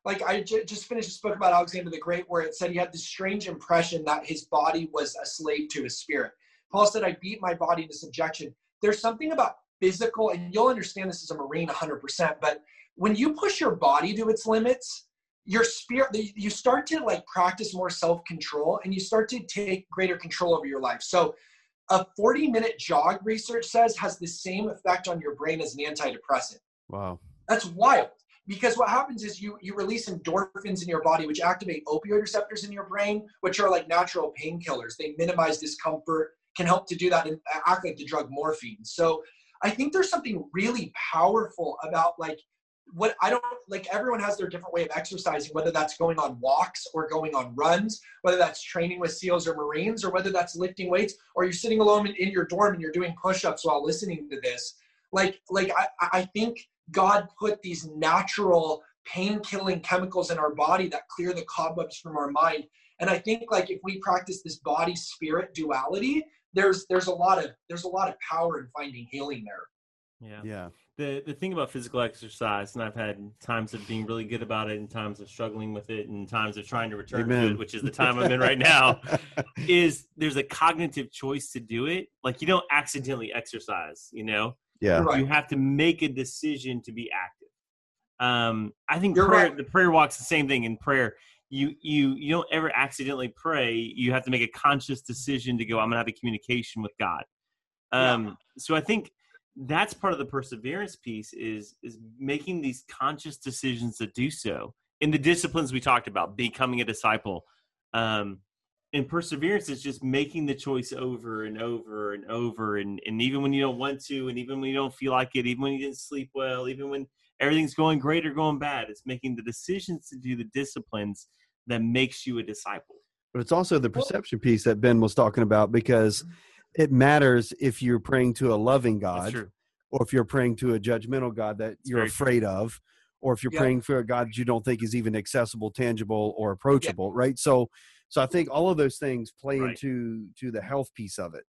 [SPEAKER 3] Like, I j- just finished a book about Alexander the Great where it said he had this strange impression that his body was a slave to his spirit. Paul said, I beat my body into subjection. There's something about physical, and you'll understand this as a Marine 100%, but when you push your body to its limits, your spirit you start to like practice more self-control and you start to take greater control over your life so a 40 minute jog research says has the same effect on your brain as an antidepressant
[SPEAKER 2] wow
[SPEAKER 3] that's wild because what happens is you you release endorphins in your body which activate opioid receptors in your brain which are like natural painkillers they minimize discomfort can help to do that and act like the drug morphine so i think there's something really powerful about like what I don't like everyone has their different way of exercising, whether that's going on walks or going on runs, whether that's training with SEALs or Marines, or whether that's lifting weights, or you're sitting alone in, in your dorm and you're doing push-ups while listening to this. Like, like I, I think God put these natural pain killing chemicals in our body that clear the cobwebs from our mind. And I think like if we practice this body spirit duality, there's there's a lot of there's a lot of power in finding healing there.
[SPEAKER 1] Yeah.
[SPEAKER 2] Yeah.
[SPEAKER 1] The the thing about physical exercise, and I've had times of being really good about it, and times of struggling with it, and times of trying to return to it, which is the time I'm in right now. is there's a cognitive choice to do it. Like you don't accidentally exercise, you know.
[SPEAKER 2] Yeah.
[SPEAKER 3] Right.
[SPEAKER 1] You have to make a decision to be active. Um, I think
[SPEAKER 3] You're
[SPEAKER 1] prayer,
[SPEAKER 3] right.
[SPEAKER 1] the prayer walk's the same thing in prayer. You you you don't ever accidentally pray. You have to make a conscious decision to go. I'm gonna have a communication with God.
[SPEAKER 3] Yeah.
[SPEAKER 1] Um, So I think that's part of the perseverance piece is is making these conscious decisions to do so in the disciplines we talked about, becoming a disciple. Um, and perseverance is just making the choice over and over and over. And, and even when you don't want to and even when you don't feel like it even when you didn't sleep well even when everything's going great or going bad it's making the decisions to do the disciplines that makes you a disciple.
[SPEAKER 2] But it's also the perception piece that Ben was talking about because it matters if you're praying to a loving God or if you're praying to a judgmental God that you're
[SPEAKER 1] very
[SPEAKER 2] afraid of, or if you're
[SPEAKER 3] Yeah.
[SPEAKER 2] praying for a God that you don't think is even accessible, tangible, or approachable, right? So, so I think all of those things play
[SPEAKER 1] Right.
[SPEAKER 2] into to the health piece of it.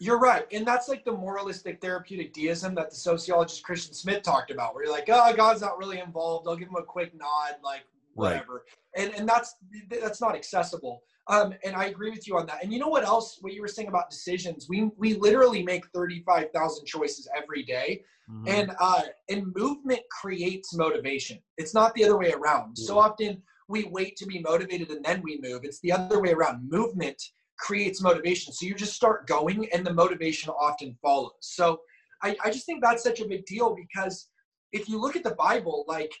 [SPEAKER 3] You're right. And that's like the moralistic therapeutic deism that the sociologist Christian Smith talked about, where you're like, oh, God's not really involved. I'll give him a quick nod, like
[SPEAKER 2] Right.
[SPEAKER 3] whatever. And and that's that's not accessible. Um, and I agree with you on that. And you know what else? What you were saying about decisions, we we literally make thirty five thousand choices every day,
[SPEAKER 1] Mhm.
[SPEAKER 3] and uh, and movement creates motivation. It's not the other way around. So often we wait to be motivated and then we move. It's the other way around. Movement creates motivation. So you just start going, and the motivation often follows. So I, I just think that's such a big deal because if you look at the Bible, like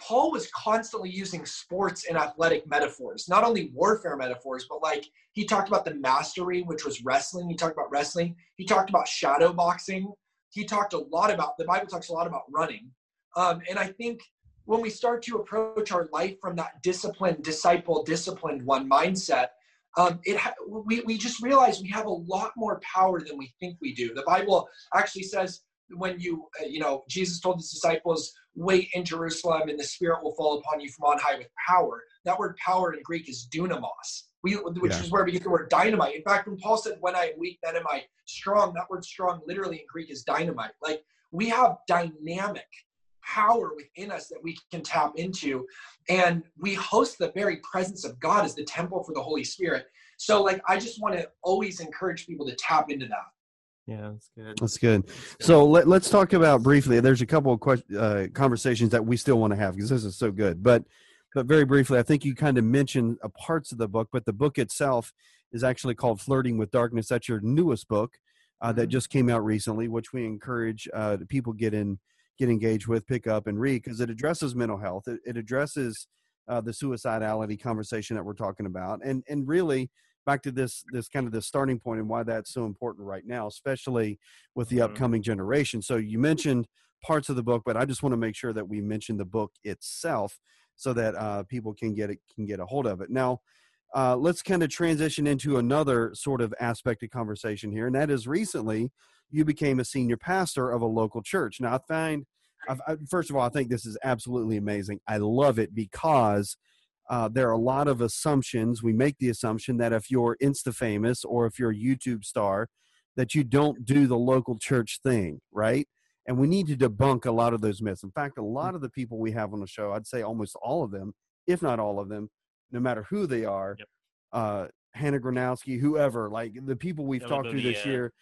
[SPEAKER 3] Paul was constantly using sports and athletic metaphors, not only warfare metaphors, but like he talked about the mastery, which was wrestling. He talked about wrestling. He talked about shadow boxing. He talked a lot about the Bible talks a lot about running. Um, and I think when we start to approach our life from that disciplined, disciple, disciplined one mindset, um, it ha- we, we just realize we have a lot more power than we think we do. The Bible actually says when you, uh, you know, Jesus told his disciples, wait in Jerusalem and the Spirit will fall upon you from on high with power. That word power in Greek is dunamos, we, which
[SPEAKER 2] Yeah.
[SPEAKER 3] is where we get the word dynamite. In fact, when Paul said, when I am weak, then am I strong, that word strong literally in Greek is dynamite. Like we have dynamic power within us that we can tap into. And we host the very presence of God as the temple for the Holy Spirit. So, like, I just want to always encourage people to tap into that.
[SPEAKER 1] yeah that's good
[SPEAKER 2] That's good. So let, let's talk about briefly. There's a couple of que- uh, conversations that we still want to have because this is so good. But but very briefly, I think you kind of mentioned uh, parts of the book, but the book itself is actually called "Flirting with Darkness." That's your newest book uh, that
[SPEAKER 1] Mhm.
[SPEAKER 2] just came out recently, which we encourage uh, people get in, get engaged with, pick up, and read because it addresses mental health. It, it addresses uh, the suicidality conversation that we're talking about, and and really back to this this kind of the starting point and why that's so important right now, especially with the
[SPEAKER 1] Mhm.
[SPEAKER 2] upcoming generation. So you mentioned parts of the book, but I just want to make sure that we mention the book itself so that uh, people can get it can get a hold of it. Now, uh, let's kind of transition into another sort of aspect of conversation here, and that is recently you became a senior pastor of a local church. Now, I find, I've, I, first of all, I think this is absolutely amazing. I love it because uh, there are a lot of assumptions. We make the assumption that if you're Insta famous or if you're a YouTube star, that you don't do the local church thing, right? And we need to debunk a lot of those myths. In fact, a lot of the people we have on the show, I'd say almost all of them, if not all of them, no matter who they are,
[SPEAKER 1] Yep.
[SPEAKER 2] uh, Hannah Gronowski, whoever, like the people we've talked to this year,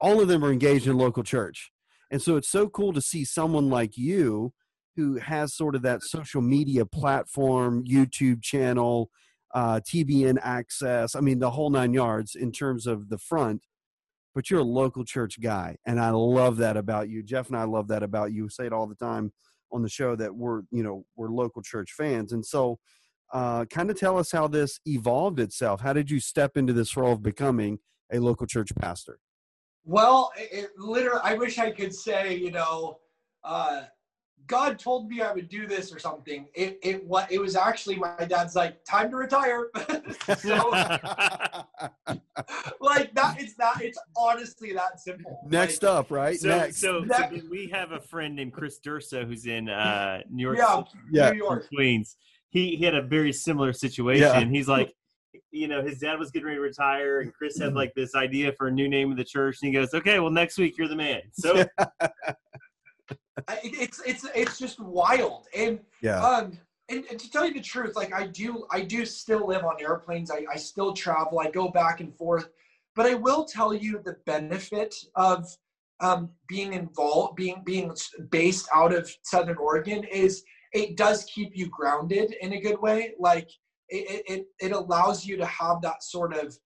[SPEAKER 2] all of them are engaged in local church. And so it's so cool to see someone like you who has sort of that social media platform, YouTube channel, uh, TBN access. I mean, the whole nine yards in terms of the front. But you're a local church guy, and I love that about you. Jeff and I love that about you. We say it all the time on the show that we're, you know, we're local church fans. And so, uh, kind of tell us how this evolved itself. How did you step into this role of becoming a local church pastor?
[SPEAKER 3] Well, it, it literally, I wish I could say, you know, uh, God told me I would do this or something. It it what it was actually my dad's like time to retire. so like that, it's that that. It's honestly that simple.
[SPEAKER 2] Next
[SPEAKER 3] Like,
[SPEAKER 2] up, right?
[SPEAKER 1] So,
[SPEAKER 2] Next.
[SPEAKER 1] so, so we have a friend named Chris Durso who's in uh, New York
[SPEAKER 3] Yeah,
[SPEAKER 2] Yeah.
[SPEAKER 3] New York.
[SPEAKER 1] Queens. He he had a very similar situation.
[SPEAKER 2] Yeah.
[SPEAKER 1] He's like, you know, his dad was getting ready to retire, and Chris had like this idea for a new name of the church, and he goes, "Okay, well, next week you're the man." So
[SPEAKER 3] it's it's it's just wild and
[SPEAKER 2] yeah.
[SPEAKER 3] um and, and to tell you the truth like i do i do still live on airplanes I, I still travel i go back and forth but i will tell you the benefit of um, being involved being being based out of southern oregon is it does keep you grounded in a good way. Like it it, it allows you to have that sort of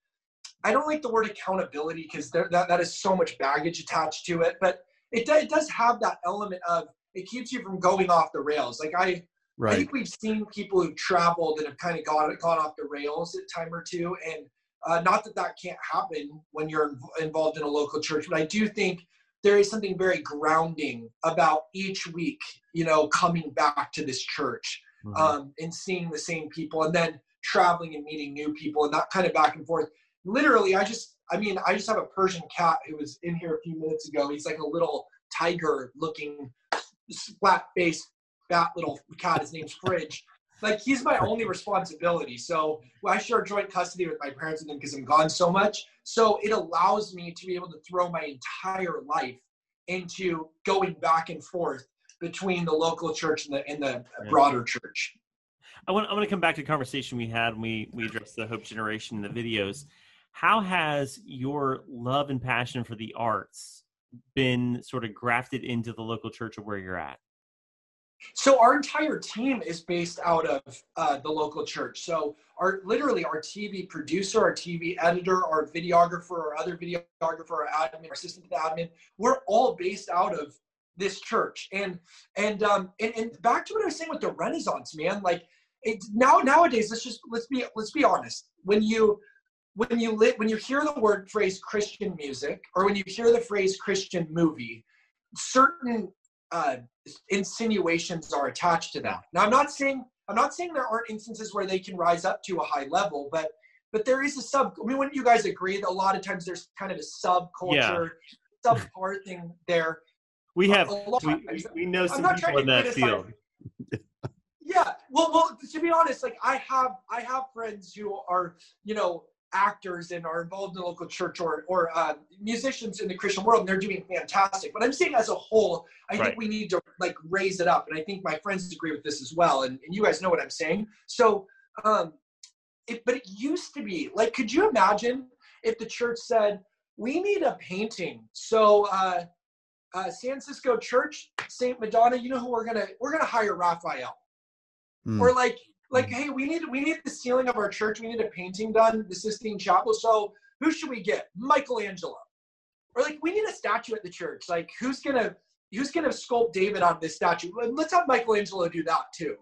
[SPEAKER 3] i don't like the word accountability because that, that is so much baggage attached to it but it, it does have that element of it keeps you from going off the rails. Like i I think we've seen people who've traveled and have kind of gone gone off the rails at time or two, and uh, not that that can't happen when you're inv- involved in a local church, but I do think there is something very grounding about each week, you know, coming back to this church
[SPEAKER 1] Mm-hmm.
[SPEAKER 3] um, and seeing the same people, and then traveling and meeting new people, and that kind of back and forth. Literally, I just, I mean, I just have a Persian cat who was in here a few minutes ago. He's like a little tiger-looking, flat-faced fat little cat. His name's Fridge. Like he's my only responsibility. So I share joint custody with my parents and them because I'm gone so much. So it allows me to be able to throw my entire life into going back and forth between the local church and the and the
[SPEAKER 1] Yeah.
[SPEAKER 3] broader church.
[SPEAKER 1] I want I want to come back to the conversation we had when we we addressed the Hope Generation in the videos. How has your love and passion for the arts been sort of grafted into the local church of where you're at?
[SPEAKER 3] So our entire team is based out of uh, the local church. So our literally our TV producer, our TV editor, our videographer, our other videographer, our admin, our assistant to the admin, we're all based out of this church. And and um and, and back to what I was saying with the Renaissance, man. Like it now nowadays, let's just let's be let's be honest. When you when you lit when you hear the word phrase Christian music or when you hear the phrase Christian movie, certain uh, insinuations are attached to that. Now, I'm not saying I'm not saying there aren't instances where they can rise up to a high level, but but there is a sub. I mean, wouldn't you guys agree that a lot of times there's kind of a subculture, subpart thing there?
[SPEAKER 1] We have
[SPEAKER 3] A lot
[SPEAKER 1] we, we know some people in that field.
[SPEAKER 3] Yeah. Well, well, to be honest, like I have I have friends who are, you know, actors and are involved in the local church or or uh, musicians in the Christian world, and they're doing fantastic. But I'm saying as a whole, I
[SPEAKER 1] Right.
[SPEAKER 3] think we need to like raise it up, and I think my friends agree with this as well. And, and you guys know what I'm saying. So, um, it, but it used to be like, could you imagine if the church said we need a painting? So. Uh, uh, San Francisco Church, Saint Madonna. You know who we're gonna we're gonna hire Raphael
[SPEAKER 2] Mm.
[SPEAKER 3] or like like hmm. hey we need we need the ceiling of our church. We need a painting done the sistine chapel. So who should we get? Michelangelo. Or like we need a statue at the church. Like who's gonna who's gonna sculpt david on this statue? Let's have michelangelo do that too.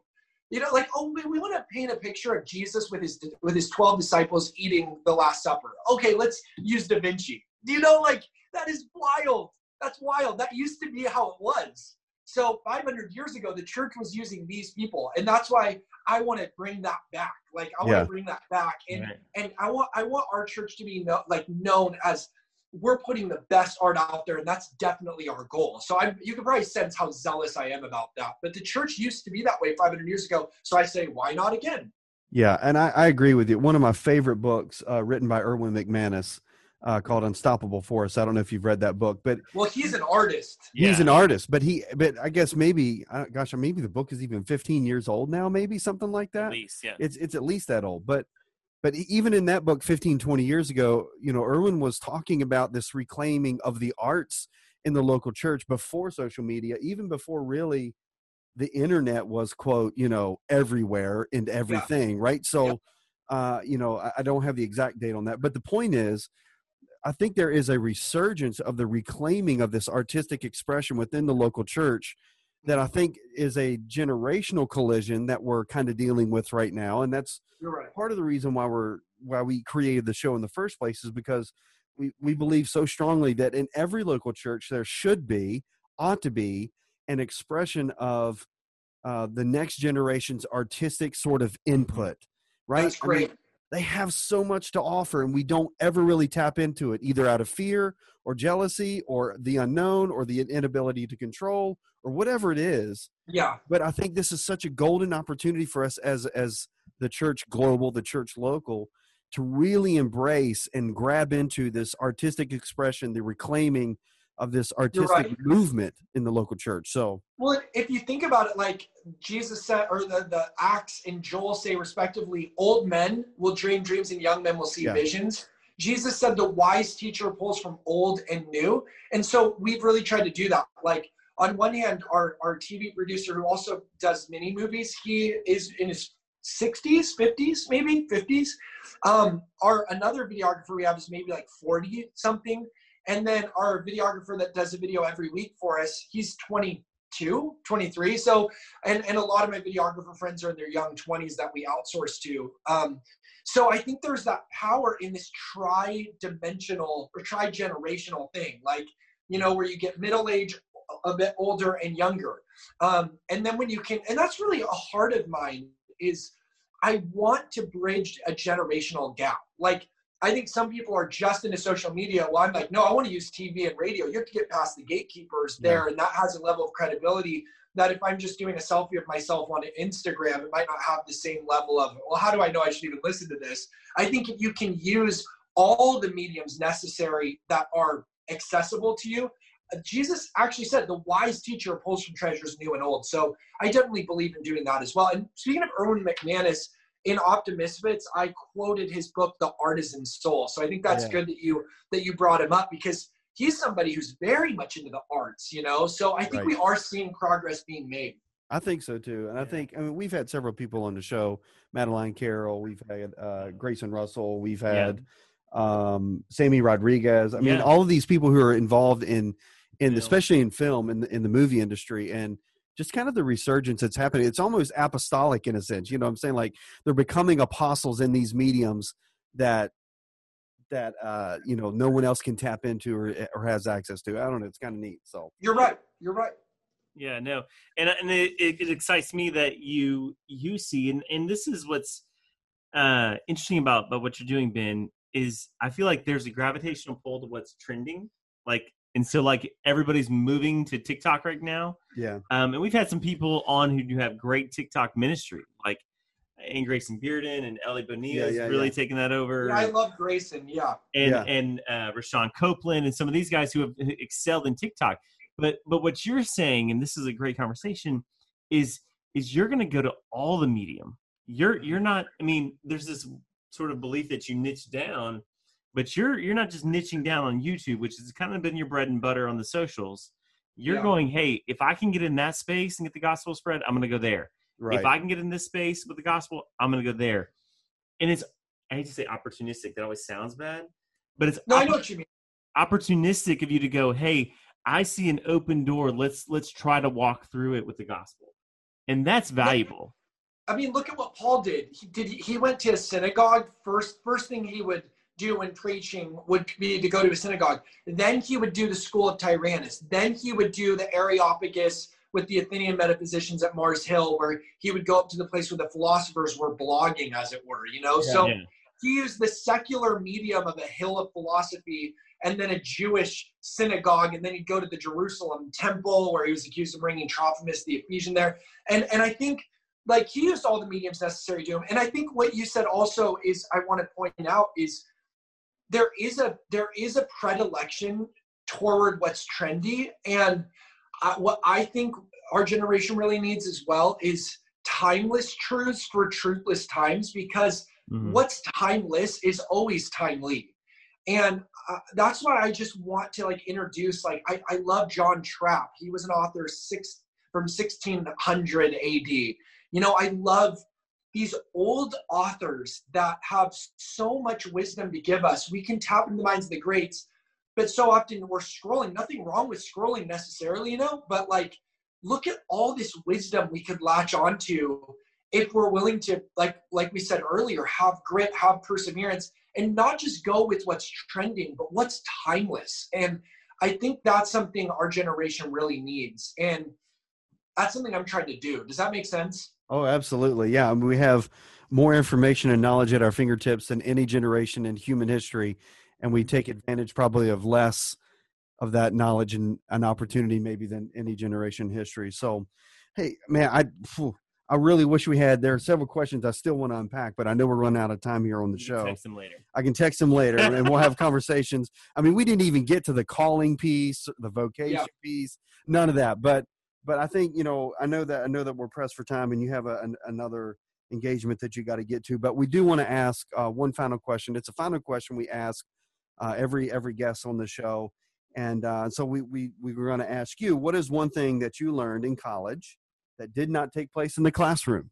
[SPEAKER 3] You know like oh we, we want to paint a picture of jesus with his with his 12 disciples eating the last supper. Okay let's use da vinci. You know like that is wild. That's wild. That used to be how it was so 500 years ago, the church was using these people, and that's why I want to bring that back. Like I want
[SPEAKER 2] Yeah.
[SPEAKER 3] to bring that back, and
[SPEAKER 1] Right.
[SPEAKER 3] and I want I want our church to be no, like known as we're putting the best art out there, and that's definitely our goal. So I, you can probably sense how zealous I am about that. But the church used to be that way 500 years ago, so I say, why not again?
[SPEAKER 2] Yeah, and I, I agree with you. One of my favorite books, uh, written by Erwin McManus, uh, called "Unstoppable Force." I don't know if you've read that book, but
[SPEAKER 3] Well, he's an artist.
[SPEAKER 2] he's
[SPEAKER 1] Yeah.
[SPEAKER 2] an artist. But he, but I guess maybe, uh, gosh, maybe the book is even 15 years old now, maybe something like that.
[SPEAKER 1] At
[SPEAKER 2] that.
[SPEAKER 1] least, yeah.
[SPEAKER 2] It's it's at least that old. But but even in that book, 15, 20 years ago, you know, Erwin was talking about this reclaiming of the arts in the local church before social media, even before really the internet was quote you know everywhere and everything right so
[SPEAKER 3] Yep.
[SPEAKER 2] uh you know I, I don't have the exact date on that but the point is i think there is a resurgence of the reclaiming of this artistic expression within the local church that i think is a generational collision that we're kind of dealing with right now and that's
[SPEAKER 3] right.
[SPEAKER 2] part of the reason why we're why we created the show in the first place is because we, we believe so strongly that in every local church there should be ought to be an expression of uh, the next generation's artistic sort of input right
[SPEAKER 3] That's
[SPEAKER 2] I mean,
[SPEAKER 3] great.
[SPEAKER 2] They have so much to offer and we don't ever really tap into it either out of fear or jealousy or the unknown or the inability to control or whatever it is
[SPEAKER 3] Yeah.
[SPEAKER 2] but i think this is such a golden opportunity for us as as the church global the church local to really embrace and grab into this artistic expression the reclaiming of this artistic
[SPEAKER 3] right.
[SPEAKER 2] movement in the local church so
[SPEAKER 3] Well, if you think about it, like Jesus said, or the, the Acts and Joel say respectively, old men will dream dreams and young men will see
[SPEAKER 2] Yeah.
[SPEAKER 3] visions. Jesus said the wise teacher pulls from old and new. And so we've really tried to do that. Like on one hand, our, our TV producer who also does mini movies, he is in his 60s, 50s, maybe 50s. Um, our another videographer we have is maybe like 40 something. And then our videographer that does a video every week for us, he's 22, 23. So, and, and a lot of my videographer friends are in their young 20s that we outsource to. Um, so I think there's that power in this tri-dimensional or tri-generational thing, like, you know, where you get middle age, a bit older and younger. Um, and then when you can, and that's really a heart of mine is I want to bridge a generational gap. Like, I think some people are just into social media. Well, I'm like, no, I want to use TV and radio. You have to get past the gatekeepers there, and that has a level of credibility that if I'm just doing a selfie of myself on Instagram, it might not have the same level of, well, how do I know I should even listen to this? I think if you can use all the mediums necessary that are accessible to you, uh, Jesus actually said the wise teacher pulls from treasures new and old. So I definitely believe in doing that as well. And speaking of Erwin McManus, in Optimisfits, I quoted his book, The Artisan Soul. So I think that's
[SPEAKER 2] Yeah.
[SPEAKER 3] good that you that you brought him up because he's somebody who's very much into the arts, you know. So I think
[SPEAKER 2] Right.
[SPEAKER 3] we are seeing progress being made.
[SPEAKER 2] I think so too, and I think I mean we've had several people on the show: Madeline Carroll, we've had uh, Grayson Russell, we've
[SPEAKER 1] Yeah.
[SPEAKER 2] had um, Sammy Rodriguez. I mean,
[SPEAKER 1] Yeah.
[SPEAKER 2] all of these people who are involved in in
[SPEAKER 1] Film.
[SPEAKER 2] especially in film in in the movie industry, and just kind of the resurgence that's happening. It's almost apostolic in a sense. You know, what I'm saying like they're becoming apostles in these mediums that that uh, you know no one else can tap into or or has access to. I don't know. It's kind of neat. So
[SPEAKER 3] You're right. You're right.
[SPEAKER 1] Yeah, no, and and it, it, it excites me that you you see, and and this is what's uh interesting about about what you're doing, Ben. Is I feel like there's a gravitational pull to what's trending, like, and so like everybody's moving to TikTok right now.
[SPEAKER 2] yeah,
[SPEAKER 1] Um, and we've had some people on who do have great TikTok ministry, like Anne Grayson Bearden and Ellie Bonilla
[SPEAKER 2] Yeah, yeah,
[SPEAKER 1] really
[SPEAKER 2] yeah.
[SPEAKER 1] taking that over.
[SPEAKER 3] Yeah, I love Grayson. Yeah.
[SPEAKER 1] and
[SPEAKER 2] Yeah.
[SPEAKER 1] and uh, Rashawn Copeland and some of these guys who have excelled in TikTok. But but what you're saying, and this is a great conversation, is is you're going to go to all the medium. You're you're not. I mean, there's this sort of belief that you niche down, but you're you're not just niching down on YouTube, which has kind of been your bread and butter on the socials. You're
[SPEAKER 3] Yeah.
[SPEAKER 1] going, hey, if I can get in that space and get the gospel spread, I'm going to go there.
[SPEAKER 2] right.
[SPEAKER 1] If I can get in this space with the gospel, I'm going to go there. And it's I hate to say opportunistic. That always sounds bad, but it's
[SPEAKER 3] No, I know what you mean.
[SPEAKER 1] opportunistic of you to go hey i see an open door let's let's try to walk through it with the gospel and that's valuable
[SPEAKER 3] I mean, look at what Paul did. He did. He went to a synagogue first. First thing he would do in preaching would be to go to a synagogue. Then he would do the school of Tyrannus. Then he would do the Areopagus with the Athenian metaphysicians at Mars Hill, where he would go up to the place where the philosophers were blogging, as it were. You know,
[SPEAKER 2] Yeah.
[SPEAKER 3] so
[SPEAKER 1] Yeah.
[SPEAKER 3] he used the secular medium of a hill of philosophy and then a Jewish synagogue, and then he'd go to the Jerusalem temple where he was accused of bringing Trophimus the Ephesian there. And and I think like he used all the mediums necessary to him. And I think what you said also is I want to point out is there is a there is a predilection toward what's trendy, and I, what I think our generation really needs as well is timeless truths for truthless times because
[SPEAKER 1] Mhm.
[SPEAKER 3] what's timeless is always timely. And uh, that's why i just want to like introduce like I, I love john trapp. He was an author six from 1600 ad you know i love these old authors that have so much wisdom to give us. We can tap into the minds of the greats but so often we're scrolling. Nothing wrong with scrolling necessarily you know but like look at all this wisdom we could latch onto if we're willing to like like we said earlier have grit have perseverance and not just go with what's trending but what's timeless. And i think that's something our generation really needs. And that's something i'm trying to do. Does that make sense
[SPEAKER 2] Oh, absolutely. Yeah. I mean, we have more information and knowledge at our fingertips than any generation in human history. And we take advantage probably of less of that knowledge and an opportunity maybe than any generation in history. So, hey, man, I, phew, I really wish we had. There are several questions I still want to unpack, but I know we're running out of time here on the show.
[SPEAKER 1] Text them later.
[SPEAKER 2] I can text him later and we'll have conversations. I mean, we didn't even get to the calling piece, the vocation
[SPEAKER 3] Yeah.
[SPEAKER 2] piece, none of that. But but I think you know, I know that I know that we're pressed for time, and you have a, an, another engagement that you got to get to. But we do want to ask uh, one final question. It's a final question we ask uh, every every guest on the show, and uh, so we we we were going to ask you, what is one thing that you learned in college that did not take place in the classroom?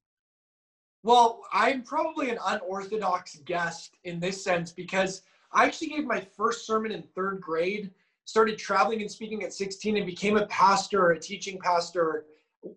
[SPEAKER 3] Well, I'm probably an unorthodox guest in this sense because I actually gave my first sermon in third grade, started traveling and speaking at 16, and became a pastor, a teaching pastor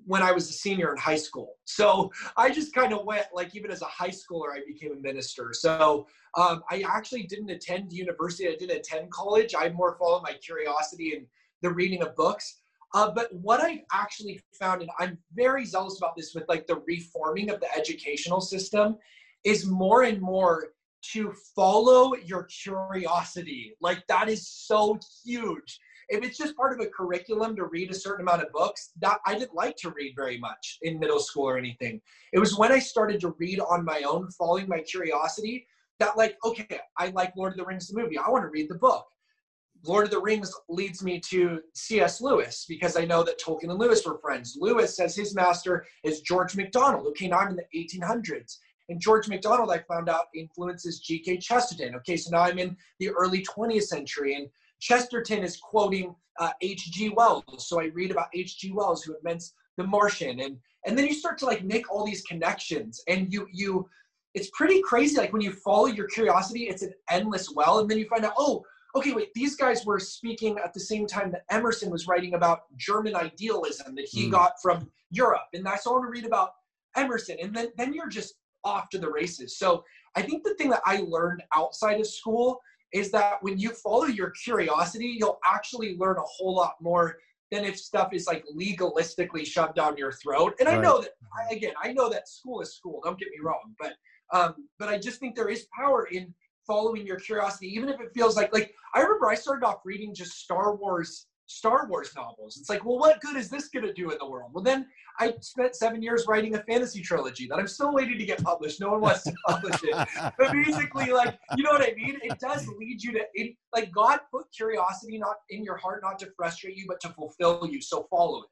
[SPEAKER 3] when I was a senior in high school. So I just kind of went, like, even as a high schooler, I became a minister. So um, I actually didn't attend university, I didn't attend college. I more followed my curiosity and the reading of books. Uh, but what I actually found, and I'm very zealous about this with like the reforming of the educational system, is more and more to follow your curiosity. Like that is so huge. If it's just part of a curriculum to read a certain amount of books, that I didn't like to read very much in middle school or anything. It was when I started to read on my own, following my curiosity, that like, okay, I like Lord of the Rings the movie. I want to read the book. Lord of the Rings leads me to C.S. Lewis because I know that Tolkien and Lewis were friends. Lewis says his master is George MacDonald, who came out in the 1800s. And George MacDonald, I found out, influences G.K. Chesterton. Okay, so now I'm in the early 20th century, and Chesterton is quoting uh, H.G. Wells. So I read about H.G. Wells, who invents The Martian, and and then you start to like make all these connections, and you you, it's pretty crazy. Like when you follow your curiosity, it's an endless well, and then you find out, oh, okay, wait, these guys were speaking at the same time that Emerson was writing about German idealism that he
[SPEAKER 2] Mm.
[SPEAKER 3] got from Europe. And that's all I want to read about Emerson. And then, then you're just off to the races. So I think the thing that I learned outside of school is that when you follow your curiosity, you'll actually learn a whole lot more than if stuff is like legalistically shoved down your throat. And I know that I, again, I know that school is school. Don't get me wrong, but um, but I just think there is power in following your curiosity, even if it feels like like I remember I started off reading just Star Wars Star Wars novels. It's like, well, what good is this going to do in the world? Well, then I spent seven years writing a fantasy trilogy that I'm still waiting to get published. No one wants to publish it. But basically, like, you know what I mean? It does lead you to, it, like, God put curiosity not in your heart, not to frustrate you, but to fulfill you. So follow it.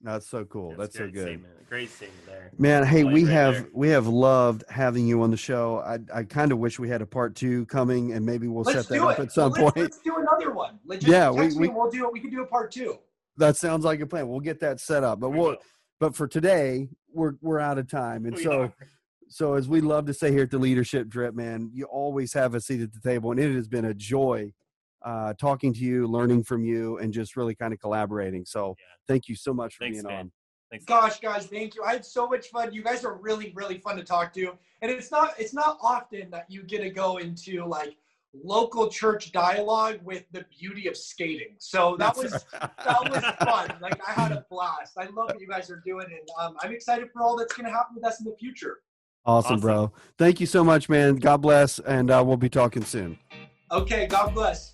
[SPEAKER 2] That's so cool. That's,
[SPEAKER 1] a
[SPEAKER 2] so good.
[SPEAKER 1] Statement. Great statement there.
[SPEAKER 2] Man, hey,
[SPEAKER 1] Like
[SPEAKER 2] we
[SPEAKER 1] right
[SPEAKER 2] have
[SPEAKER 1] there.
[SPEAKER 2] we have loved having you on the show. I I kind of wish we had a part two coming, and maybe we'll
[SPEAKER 3] Let's
[SPEAKER 2] set that up
[SPEAKER 3] it.
[SPEAKER 2] at some
[SPEAKER 3] Well, let's,
[SPEAKER 2] point.
[SPEAKER 3] let's do another one. Like, just
[SPEAKER 2] Yeah, we-
[SPEAKER 3] me
[SPEAKER 2] we-
[SPEAKER 3] and we'll do it. We can do a part two.
[SPEAKER 2] That sounds like a plan. We'll get that set up. But
[SPEAKER 1] We
[SPEAKER 2] we'll
[SPEAKER 1] will.
[SPEAKER 2] but for today, we're we're out of time, and
[SPEAKER 1] We
[SPEAKER 2] so
[SPEAKER 1] are.
[SPEAKER 2] so as we love to say here at the Leadership Drip, man, you always have a seat at the table, and it has been a joy uh, talking to you, learning from you, and just really kind of collaborating. So
[SPEAKER 1] Yeah.
[SPEAKER 2] thank you so much for
[SPEAKER 1] Thanks,
[SPEAKER 2] being
[SPEAKER 1] man.
[SPEAKER 2] on.
[SPEAKER 1] Thanks.
[SPEAKER 3] Gosh, guys, thank you. I had so much fun. You guys are really, really fun to talk to. And it's not it's not often that you get to go into like local church dialogue with the beauty of skating. So that was that was fun. Like I had a blast. I love what you guys are doing, and um, I'm excited for all that's going to happen with us in the future.
[SPEAKER 2] Awesome,
[SPEAKER 1] Awesome.
[SPEAKER 2] bro. Thank you so much, man. God bless, and uh, we'll be talking soon.
[SPEAKER 3] Okay, God bless.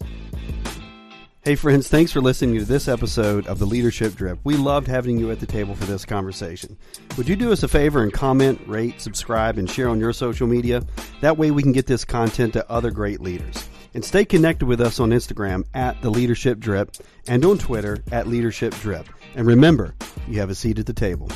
[SPEAKER 2] Hey, friends, thanks for listening to this episode of the Leadership Drip. We loved having you at the table for this conversation. Would you do us a favor and comment, rate, subscribe, and share on your social media? That way we can get this content to other great leaders. And stay connected with us on Instagram at the Leadership Drip and on Twitter at Leadership Drip. And remember, you have a seat at the table.